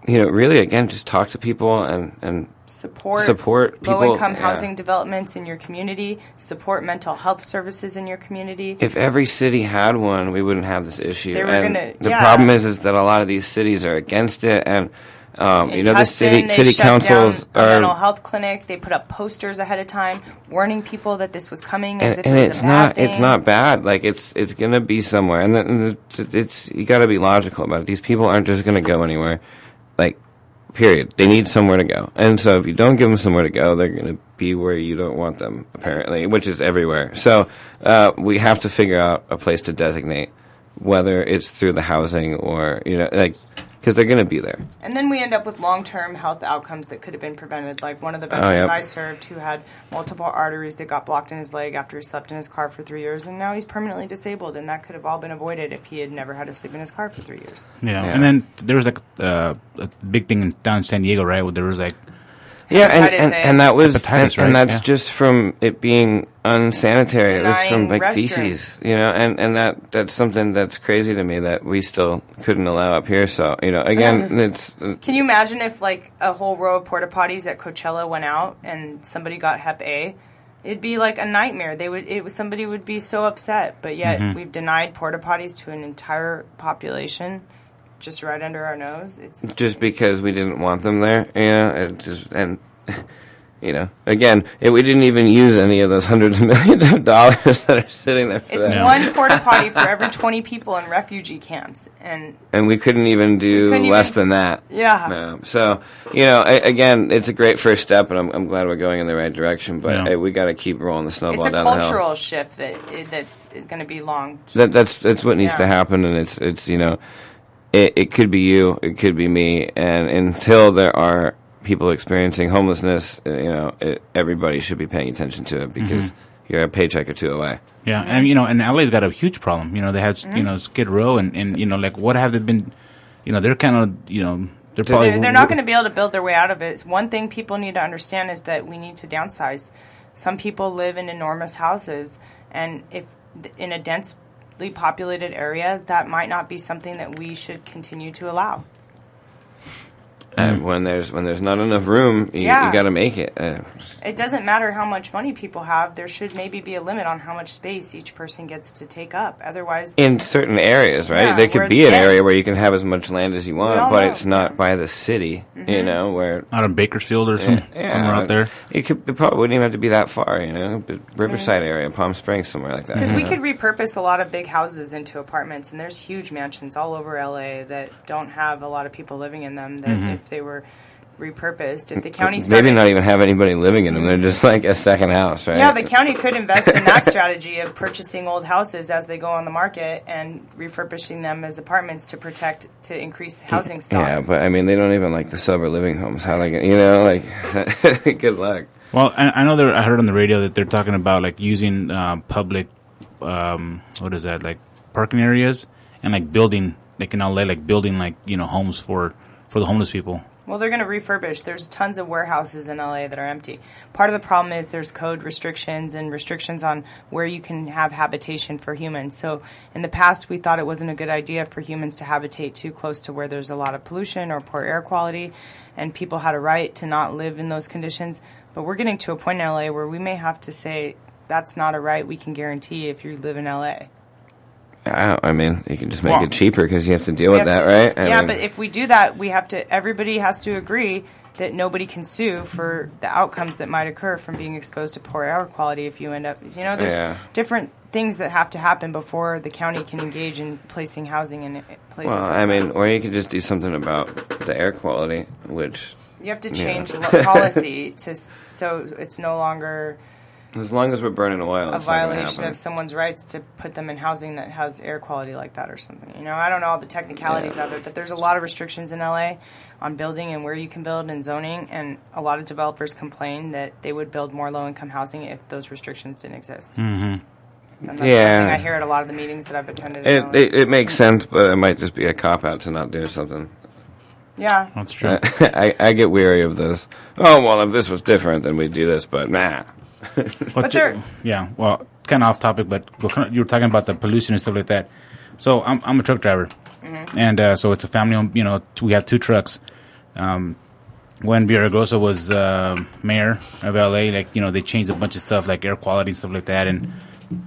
Speaker 3: you know, really again, just talk to people and and
Speaker 5: support
Speaker 3: Support
Speaker 5: low income
Speaker 3: yeah.
Speaker 5: housing developments in your community, support mental health services in your community.
Speaker 3: if every city had one, we wouldn't have this issue. And
Speaker 5: gonna-
Speaker 3: the
Speaker 5: yeah.
Speaker 3: problem is, is that a lot of these cities are against it, and um, you know, the city city councils
Speaker 5: down a mental health clinic. They put up posters ahead of time warning people that this was coming as
Speaker 3: and,
Speaker 5: if
Speaker 3: and
Speaker 5: it was
Speaker 3: it's
Speaker 5: a bad
Speaker 3: not
Speaker 5: thing.
Speaker 3: it's not bad like it's it's gonna be somewhere and, then and it's, it's you got to be logical about it these people aren't just gonna go anywhere like period. They need somewhere to go. And so if you don't give them somewhere to go they're gonna be where you don't want them apparently which is everywhere. So uh, we have to figure out a place to designate whether it's through the housing or you know like because they're gonna be there
Speaker 5: And then we end up with long term health outcomes that could have been prevented. Like one of the
Speaker 3: Oh,
Speaker 5: veterans
Speaker 3: yep.
Speaker 5: I served who had multiple arteries that got blocked in his leg after he slept in his car for three years, and now he's permanently disabled. And that could have all been avoided if he had never had to sleep in his car for three years.
Speaker 4: Yeah.
Speaker 3: Yeah.
Speaker 4: and then there was like uh, a big thing in down in San Diego, right? Where there was like
Speaker 3: Yeah, and, and, and that was
Speaker 4: Hepatitis,
Speaker 3: and,
Speaker 4: right?
Speaker 3: and that's
Speaker 4: Yeah.
Speaker 3: just from it being unsanitary. it was from like
Speaker 5: restrooms.
Speaker 3: feces, you know, and and that that's something that's crazy to me that we still couldn't allow up here. So you know, again, it's uh,
Speaker 5: Can you imagine if like a whole row of porta potties at Coachella went out and somebody got Hep A? It'd be like a nightmare. They would it was somebody would be so upset, but yet
Speaker 3: Mm-hmm.
Speaker 5: we've denied porta potties to an entire population just right under our nose. It's
Speaker 3: just because we didn't want them there. Yeah, it just and. You know, again, it, we didn't even use any of those hundreds of millions of dollars that are sitting there for
Speaker 5: it's
Speaker 3: that.
Speaker 5: one porta potty for every 20 people in refugee camps and
Speaker 3: and we couldn't even do
Speaker 5: couldn't
Speaker 3: less
Speaker 5: even-
Speaker 3: than that.
Speaker 5: Yeah.
Speaker 3: No. So you know, a, again, it's a great first step, and I'm, I'm glad we're going in the right direction. But
Speaker 4: Yeah.
Speaker 3: hey, we got to keep rolling the snowball down the hill.
Speaker 5: It's a cultural shift that that's going to be long.
Speaker 3: That, that's that's what needs to happen, and it's it's you know, it it could be you, it could be me, and until there are people experiencing homelessness, uh, you know, it, everybody should be paying attention to it because
Speaker 5: Mm-hmm.
Speaker 3: you're a paycheck or two away.
Speaker 4: Yeah, and you know, and LA's got a huge problem. You know, they had
Speaker 5: Mm-hmm.
Speaker 4: you know Skid Row, and and you know, like what have they been? You know, they're kind of you know they're probably
Speaker 5: They're, they're not going to be able to build their way out of it. One thing people need to understand is that we need to downsize. Some people live in enormous houses, and if in a densely populated area, that might not be something that we should continue to allow.
Speaker 3: And when there's when there's not enough room, you,
Speaker 5: Yeah.
Speaker 3: you got to make it. Uh,
Speaker 5: It doesn't matter how much money people have. There should maybe be a limit on how much space each person gets to take up. Otherwise,
Speaker 3: in certain areas, right?
Speaker 5: Yeah,
Speaker 3: there could be
Speaker 5: it's
Speaker 3: an area where you can have as much land as you want, but
Speaker 5: know,
Speaker 3: it's not by the city,
Speaker 5: Mm-hmm.
Speaker 3: you know, where
Speaker 4: out of Bakersfield or some, somewhere out there.
Speaker 3: It could it probably wouldn't even have to be that far, you know, but Riverside area, Palm Springs, somewhere like that.
Speaker 5: Because
Speaker 3: you
Speaker 5: we
Speaker 3: know?
Speaker 5: could repurpose a lot of big houses into apartments, and there's huge mansions all over LA that don't have a lot of people living in them. That if they were repurposed, if the county started,
Speaker 3: maybe not even have anybody living in them. They're just like a second house, right?
Speaker 5: yeah, the county could invest in that strategy of purchasing old houses as they go on the market and refurbishing them as apartments to protect to increase housing stock.
Speaker 3: Yeah, but I mean, they don't even like the sober living homes. How they, get, you know, like, good luck.
Speaker 4: Well, I, I know there. I heard on the radio that they're talking about like using uh, public, um, what is that, like parking areas and like building, like in LA, like building like you know homes for for the homeless people.
Speaker 5: Well, they're going to refurbish. There's tons of warehouses in LA that are empty. Part of the problem is there's code restrictions and restrictions on where you can have habitation for humans. So, in the past, we thought it wasn't a good idea for humans to habitate too close to where there's a lot of pollution or poor air quality, and people had a right to not live in those conditions. But we're getting to a point in LA where we may have to say that's not a right we can guarantee if you live in LA.
Speaker 3: I, mean, you can just make
Speaker 4: Well-
Speaker 3: it cheaper because you have to deal with that,
Speaker 5: to-
Speaker 3: right? I
Speaker 5: yeah,
Speaker 3: mean,
Speaker 5: but if we do that, we have to. Everybody has to agree that nobody can sue for the outcomes that might occur from being exposed to poor air quality. If you end up, you know, there's
Speaker 3: Yeah.
Speaker 5: different things that have to happen before the county can engage in placing housing in places.
Speaker 3: well, I mean, or you could just do something about the air quality, which
Speaker 5: you have to
Speaker 3: yeah.
Speaker 5: change lo- policy to so it's no longer
Speaker 3: as long as we're burning oil,
Speaker 5: a
Speaker 3: it's
Speaker 5: violation
Speaker 3: happen.
Speaker 5: of someone's rights to put them in housing that has air quality like that or something. You know, I don't know all the technicalities
Speaker 3: Yeah.
Speaker 5: of it, but there's a lot of restrictions in LA on building and where you can build and zoning, and a lot of developers complain that they would build more low-income housing if those restrictions didn't exist. Mm-hmm. And that's
Speaker 3: Yeah.
Speaker 5: something I hear at a lot of the meetings that I've attended. in
Speaker 3: It,
Speaker 5: LA.
Speaker 3: it it makes sense, but it might just be a cop out to not do something.
Speaker 5: yeah,
Speaker 4: That's true.
Speaker 3: I, I get weary of this. Oh well, if this was different, then we'd do this. But nah,
Speaker 4: But
Speaker 5: they're-
Speaker 4: yeah, well, kind of off topic, but we're you were talking about the pollution and stuff like that. So I'm I'm a truck driver, and uh, so it's a family. owned You know, we have two trucks. Um, when Villaraigosa was uh, mayor of LA, like you know, they changed a bunch of stuff like air quality and stuff like that, and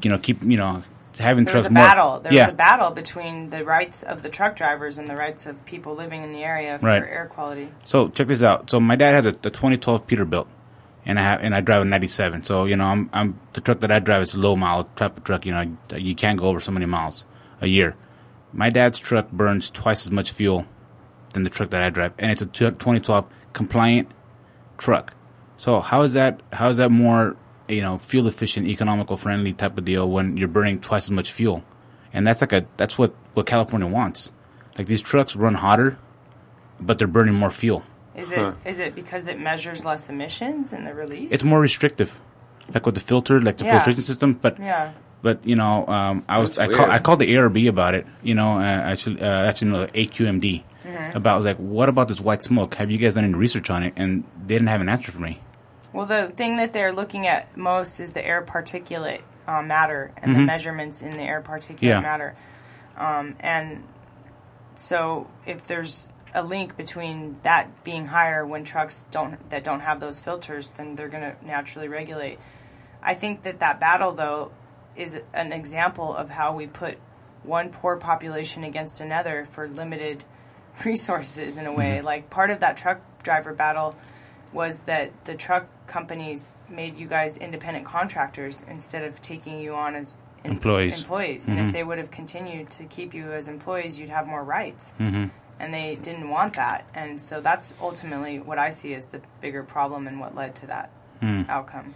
Speaker 4: you know, keep you know having
Speaker 5: there was
Speaker 4: trucks
Speaker 5: a
Speaker 4: more.
Speaker 5: battle. There
Speaker 4: yeah,
Speaker 5: was a battle between the rights of the truck drivers and the rights of people living in the area for
Speaker 4: Right.
Speaker 5: air quality.
Speaker 4: So check this out. So my dad has a, a 2012 Peterbilt, and I have, and I drive a 97. So you know, I'm I'm the truck that I drive is a low mile type of truck. You know, you can't go over so many miles a year. My dad's truck burns twice as much fuel than the truck that I drive, and it's a 2012 compliant truck. So how is that? How is that more you know fuel efficient, economical friendly type of deal when you're burning twice as much fuel? And that's like a that's what what California wants. Like these trucks run hotter, but they're burning more fuel.
Speaker 5: Is it is it because it measures less emissions in the release?
Speaker 4: It's more restrictive, like with the filter, like the
Speaker 5: Yeah.
Speaker 4: filtration system. But
Speaker 5: yeah.
Speaker 4: But you know, um, I was I, call. I called the ARB about it. You know, uh, actually, uh, actually, no, the AQMD
Speaker 5: Mm-hmm.
Speaker 4: about. I was like, what about this white smoke? Have you guys done any research on it? And they didn't have an answer for me.
Speaker 5: Well, the thing that they're looking at most is the air particulate uh, matter and the measurements in the air particulate
Speaker 4: Yeah.
Speaker 5: matter. Um, and so, if there's a link between that being higher when trucks don't that don't have those filters, then they're going to naturally regulate. I think that that battle, though, is an example of how we put one poor population against another for limited resources in a way. Like part of that truck driver battle was that the truck companies made you guys independent contractors instead of taking you on as
Speaker 4: Employees.
Speaker 5: Employees, and if they would have continued to keep you as employees, you'd have more rights.
Speaker 4: Mm-hmm.
Speaker 5: And they didn't want that, and so that's ultimately what I see as the bigger problem and what led to that
Speaker 4: Hmm.
Speaker 5: outcome.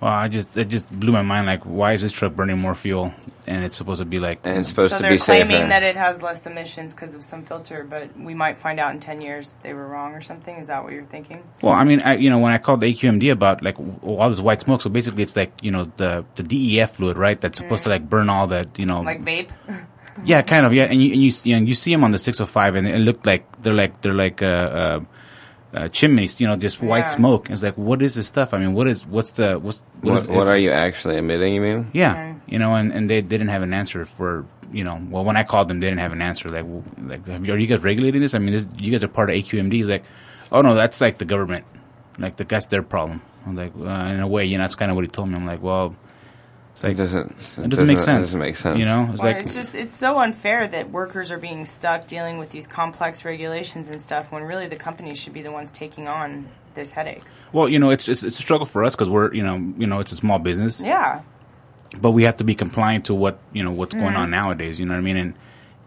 Speaker 4: Well, I just it just blew my mind. Like, why is this truck burning more fuel? And it's supposed to be like
Speaker 3: and it's supposed
Speaker 5: so
Speaker 3: to
Speaker 5: they're
Speaker 3: be
Speaker 5: claiming that it has less emissions because of some filter, but we might find out in ten years they were wrong or something. Is that what you're thinking?
Speaker 4: Well, I mean, I, you know, when I called the AQMD about like all this white smoke, so basically it's like you know the the DEF fluid, right? That's supposed to like burn all that, you know.
Speaker 5: Mm. Like vape?
Speaker 4: yeah, kind of. Yeah, and you and you, you, know, you see them on the 605, and it looked like they're like they're like uh, uh, uh, chimneys, you know, just white
Speaker 5: Yeah.
Speaker 4: smoke. It's like, what is this stuff? I mean, what is what's the what's
Speaker 3: what,
Speaker 4: is-
Speaker 3: what are you actually emitting? You mean?
Speaker 4: Yeah, you know, and, and they didn't have an answer for you know. Well, when I called them, they didn't have an answer. Like, like, have you, are you guys regulating this? I mean, this, you guys are part of AQMD. It's like, oh no, that's like the government. Like, the, that's their problem. I'm like, uh, in a way, you know, that's kind of what he told me. I'm like, well, it's
Speaker 3: It doesn't.
Speaker 4: it doesn't make sense.
Speaker 3: It doesn't make sense.
Speaker 4: You know, it's
Speaker 5: Well,
Speaker 4: like
Speaker 5: it's just it's so unfair that workers are being stuck dealing with these complex regulations and stuff when really the companies should be the ones taking on this headache.
Speaker 4: well, you know, it's it's, it's a struggle for us because we're you know you know it's a small business.
Speaker 5: Yeah.
Speaker 4: but we have to be compliant to what you know what's going
Speaker 5: Mm-hmm.
Speaker 4: on nowadays. You know what I mean? And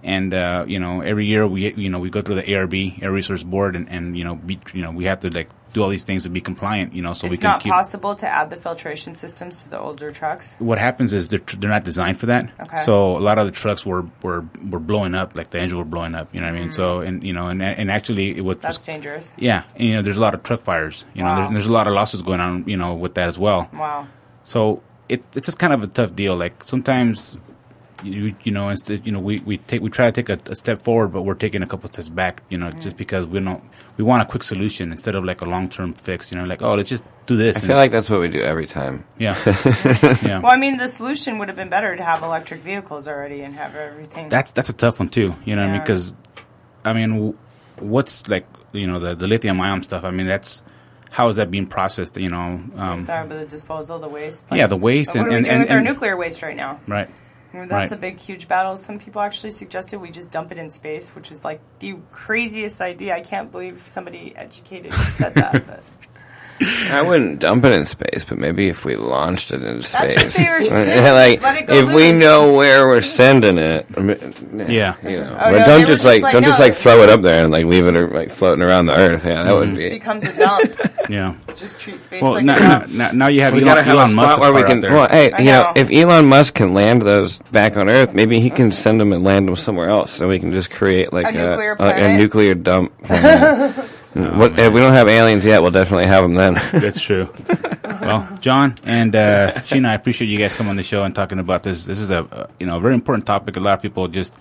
Speaker 4: and uh, you know every year we you know we go through the ARB Air Resource Board and, and you know be, you know we have to like do all these things to be compliant. You know so we can.
Speaker 5: it's not
Speaker 4: keep.
Speaker 5: possible to add the filtration systems to the older trucks.
Speaker 4: what happens is they're they're not designed for that.
Speaker 5: Okay.
Speaker 4: So a lot of the trucks were were were blowing up, like the engine were blowing up. You know what I mean? So and you know and and actually it what
Speaker 5: Mm. That's
Speaker 4: was,
Speaker 5: dangerous.
Speaker 4: yeah, and, you know there's a lot of truck fires. You know there's, there's a lot of losses going on. You know with that as well.
Speaker 5: Wow.
Speaker 4: So it, it's just kind of a tough deal. Like sometimes, you you know, instead, you know, we, we take we try to take a, a step forward, but we're taking a couple steps back. You know,
Speaker 5: Mm.
Speaker 4: just because we don't we want a quick solution instead of like a long term fix. You know, like oh, let's just do this.
Speaker 3: I
Speaker 4: and-
Speaker 3: feel like that's what we do every time.
Speaker 4: yeah, yeah.
Speaker 5: Well, I mean, the solution would have been better to have electric vehicles already and have everything.
Speaker 4: That's that's a tough one too. You know what I mean?
Speaker 5: Yeah.
Speaker 4: Because I mean, what's like you know the the lithium ion stuff? I mean, that's how is that being processed? You know, um,
Speaker 5: the disposal, the waste.
Speaker 4: yeah, the waste
Speaker 5: What
Speaker 4: and
Speaker 5: are we
Speaker 4: and,
Speaker 5: doing
Speaker 4: and,
Speaker 5: with our nuclear waste right now?
Speaker 4: right.
Speaker 5: That's
Speaker 4: Right.
Speaker 5: a big, huge battle. Some people actually suggested we just dump it in space, which is like the craziest idea. I can't believe somebody educated said that. But
Speaker 3: I wouldn't dump it in space, but maybe if we launched it into space,
Speaker 5: what they were saying.
Speaker 3: like
Speaker 5: Let it go
Speaker 3: if we
Speaker 5: loose.
Speaker 3: know where we're sending it, I mean,
Speaker 4: Yeah.
Speaker 3: you know,
Speaker 5: Oh,
Speaker 3: but
Speaker 5: no,
Speaker 3: don't
Speaker 5: were
Speaker 3: just
Speaker 5: just
Speaker 3: like
Speaker 5: like,
Speaker 3: don't just
Speaker 5: no.
Speaker 3: like throw it up there and like leave it or, like floating around the earth. Yeah, that would
Speaker 5: it
Speaker 3: be.
Speaker 5: becomes a dump.
Speaker 4: Yeah.
Speaker 5: just treat space
Speaker 4: Well,
Speaker 5: like
Speaker 4: now,
Speaker 5: a
Speaker 4: now,
Speaker 5: dump.
Speaker 4: now, now you have
Speaker 3: We
Speaker 4: Elon,
Speaker 3: gotta have
Speaker 4: Elon
Speaker 3: a
Speaker 4: Musk's
Speaker 3: spot where we
Speaker 4: car out
Speaker 3: can.
Speaker 4: there.
Speaker 3: Well, hey,
Speaker 5: I
Speaker 3: you know,
Speaker 5: know.
Speaker 3: if Elon Musk can land those back on Earth, maybe he can send them and land them somewhere else, so we can just create like
Speaker 5: A nuclear
Speaker 3: a,
Speaker 5: planet?
Speaker 3: nuclear dump. planet. What, if we don't have aliens yet, we'll definitely have them then.
Speaker 4: That's true. well, John and uh, Sheena, I appreciate you guys coming on the show and talking about this. This is a uh, you know a very important topic. A lot of people just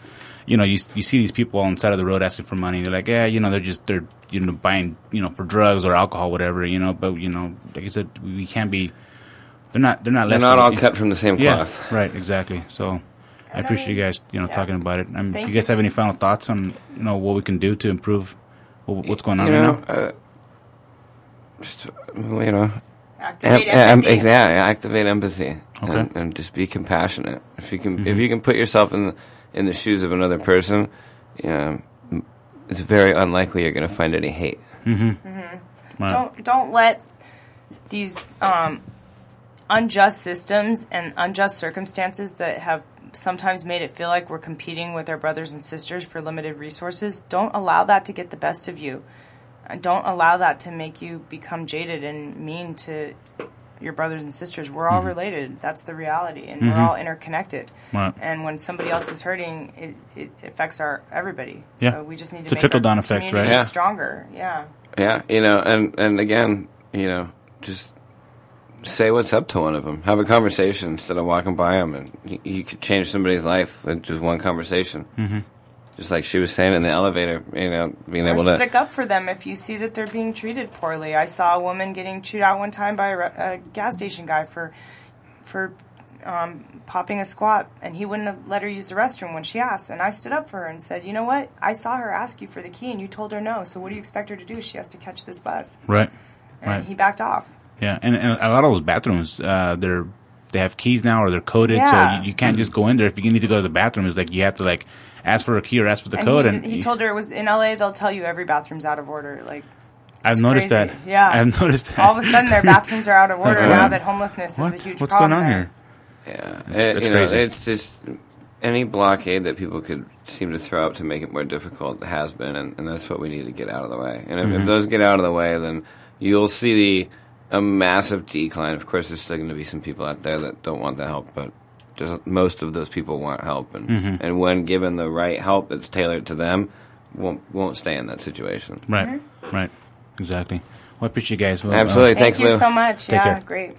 Speaker 4: you know you you see these people on the side of the road asking for money. They're like, yeah, you know, they're just they're you know buying you know for drugs or alcohol, whatever. You know, but you know, like I said, we, we can't be. They're not. They're not.
Speaker 3: They're not
Speaker 4: than-
Speaker 3: all cut from the same
Speaker 4: Yeah,
Speaker 3: cloth.
Speaker 4: right. Exactly. So. I appreciate you guys, you know,
Speaker 5: Yeah.
Speaker 4: talking about it. Um,
Speaker 5: Thank
Speaker 4: you guys
Speaker 5: you.
Speaker 4: have any final thoughts on, you know, what we can do to improve wh- what's going on
Speaker 3: you
Speaker 4: right
Speaker 3: know,
Speaker 4: now?
Speaker 3: uh, just you know,
Speaker 5: Activate
Speaker 3: Em- em-
Speaker 5: empathy.
Speaker 3: yeah, activate empathy
Speaker 4: Okay.
Speaker 3: and, and just be compassionate. If you can, if you can put yourself in the, in the shoes of another person, yeah, m- it's very unlikely you're going to find any hate.
Speaker 4: Right.
Speaker 5: Don't don't let these um, unjust systems and unjust circumstances that have sometimes made it feel like we're competing with our brothers and sisters for limited resources. Don't allow that to get the best of you. And don't allow that to make you become jaded and mean to your brothers and sisters. We're
Speaker 4: Mm-hmm.
Speaker 5: all related. That's the reality, and we're all interconnected.
Speaker 4: Right.
Speaker 5: And when somebody else is hurting, it, it affects our everybody.
Speaker 4: Yeah.
Speaker 5: So we just need to
Speaker 4: It's a
Speaker 5: make
Speaker 4: trickle-down
Speaker 5: our
Speaker 4: effect, right?
Speaker 3: Yeah.
Speaker 5: Stronger. Yeah.
Speaker 3: Yeah, you know, and and again, you know, just say what's up to one of them. Have a conversation instead of walking by them, and you, you could change somebody's life with just one conversation. Mm-hmm. Just like she was saying in the elevator, you know, being
Speaker 5: Or
Speaker 3: able to.
Speaker 5: stick up for them if you see that they're being treated poorly. I saw a woman getting chewed out one time by a, a gas station guy for for um, popping a squat, and he wouldn't have let her use the restroom when she asked. And I stood up for her and said, "You know what? I saw her ask you for the key, and you told her no. So what do you expect her to do? She has to catch this bus."
Speaker 4: Right.
Speaker 5: And
Speaker 4: Right.
Speaker 5: he backed off.
Speaker 4: Yeah, and, and a lot of those bathrooms, uh, they're they have keys now or they're coded,
Speaker 5: Yeah.
Speaker 4: so you, you can't just go in there. If you need to go to the bathroom, it's like you have to like ask for a key or ask for the
Speaker 5: And
Speaker 4: code.
Speaker 5: he,
Speaker 4: and
Speaker 5: he told her it was in LA. They'll tell you every bathroom's out of order. Like
Speaker 4: I've noticed
Speaker 5: crazy.
Speaker 4: that.
Speaker 5: Yeah.
Speaker 4: I've noticed that.
Speaker 5: all of a sudden, their bathrooms are out of order now that homelessness
Speaker 4: what?
Speaker 5: is a huge
Speaker 4: What's
Speaker 5: problem.
Speaker 4: going on
Speaker 5: there.
Speaker 4: here?
Speaker 3: Yeah,
Speaker 4: It's-
Speaker 3: It-
Speaker 4: it's
Speaker 3: you know, it's just any blockade that people could seem to throw up to make it more difficult has been, and, and that's what we need to get out of the way. And if,
Speaker 4: Mm-hmm.
Speaker 3: if those get out of the way, then you'll see the a massive decline. Of course, there's still going to be some people out there that don't want the help, but just most of those people want help, and
Speaker 4: Mm-hmm.
Speaker 3: and when given the right help that's tailored to them, won't won't stay in that situation.
Speaker 4: Right, right, exactly. Well, I appreciate you guys. Well, uh,
Speaker 3: Absolutely,
Speaker 5: Thank
Speaker 3: thanks,
Speaker 5: you
Speaker 3: Lou.
Speaker 5: so much.
Speaker 4: Take
Speaker 5: yeah,
Speaker 4: care.
Speaker 5: great.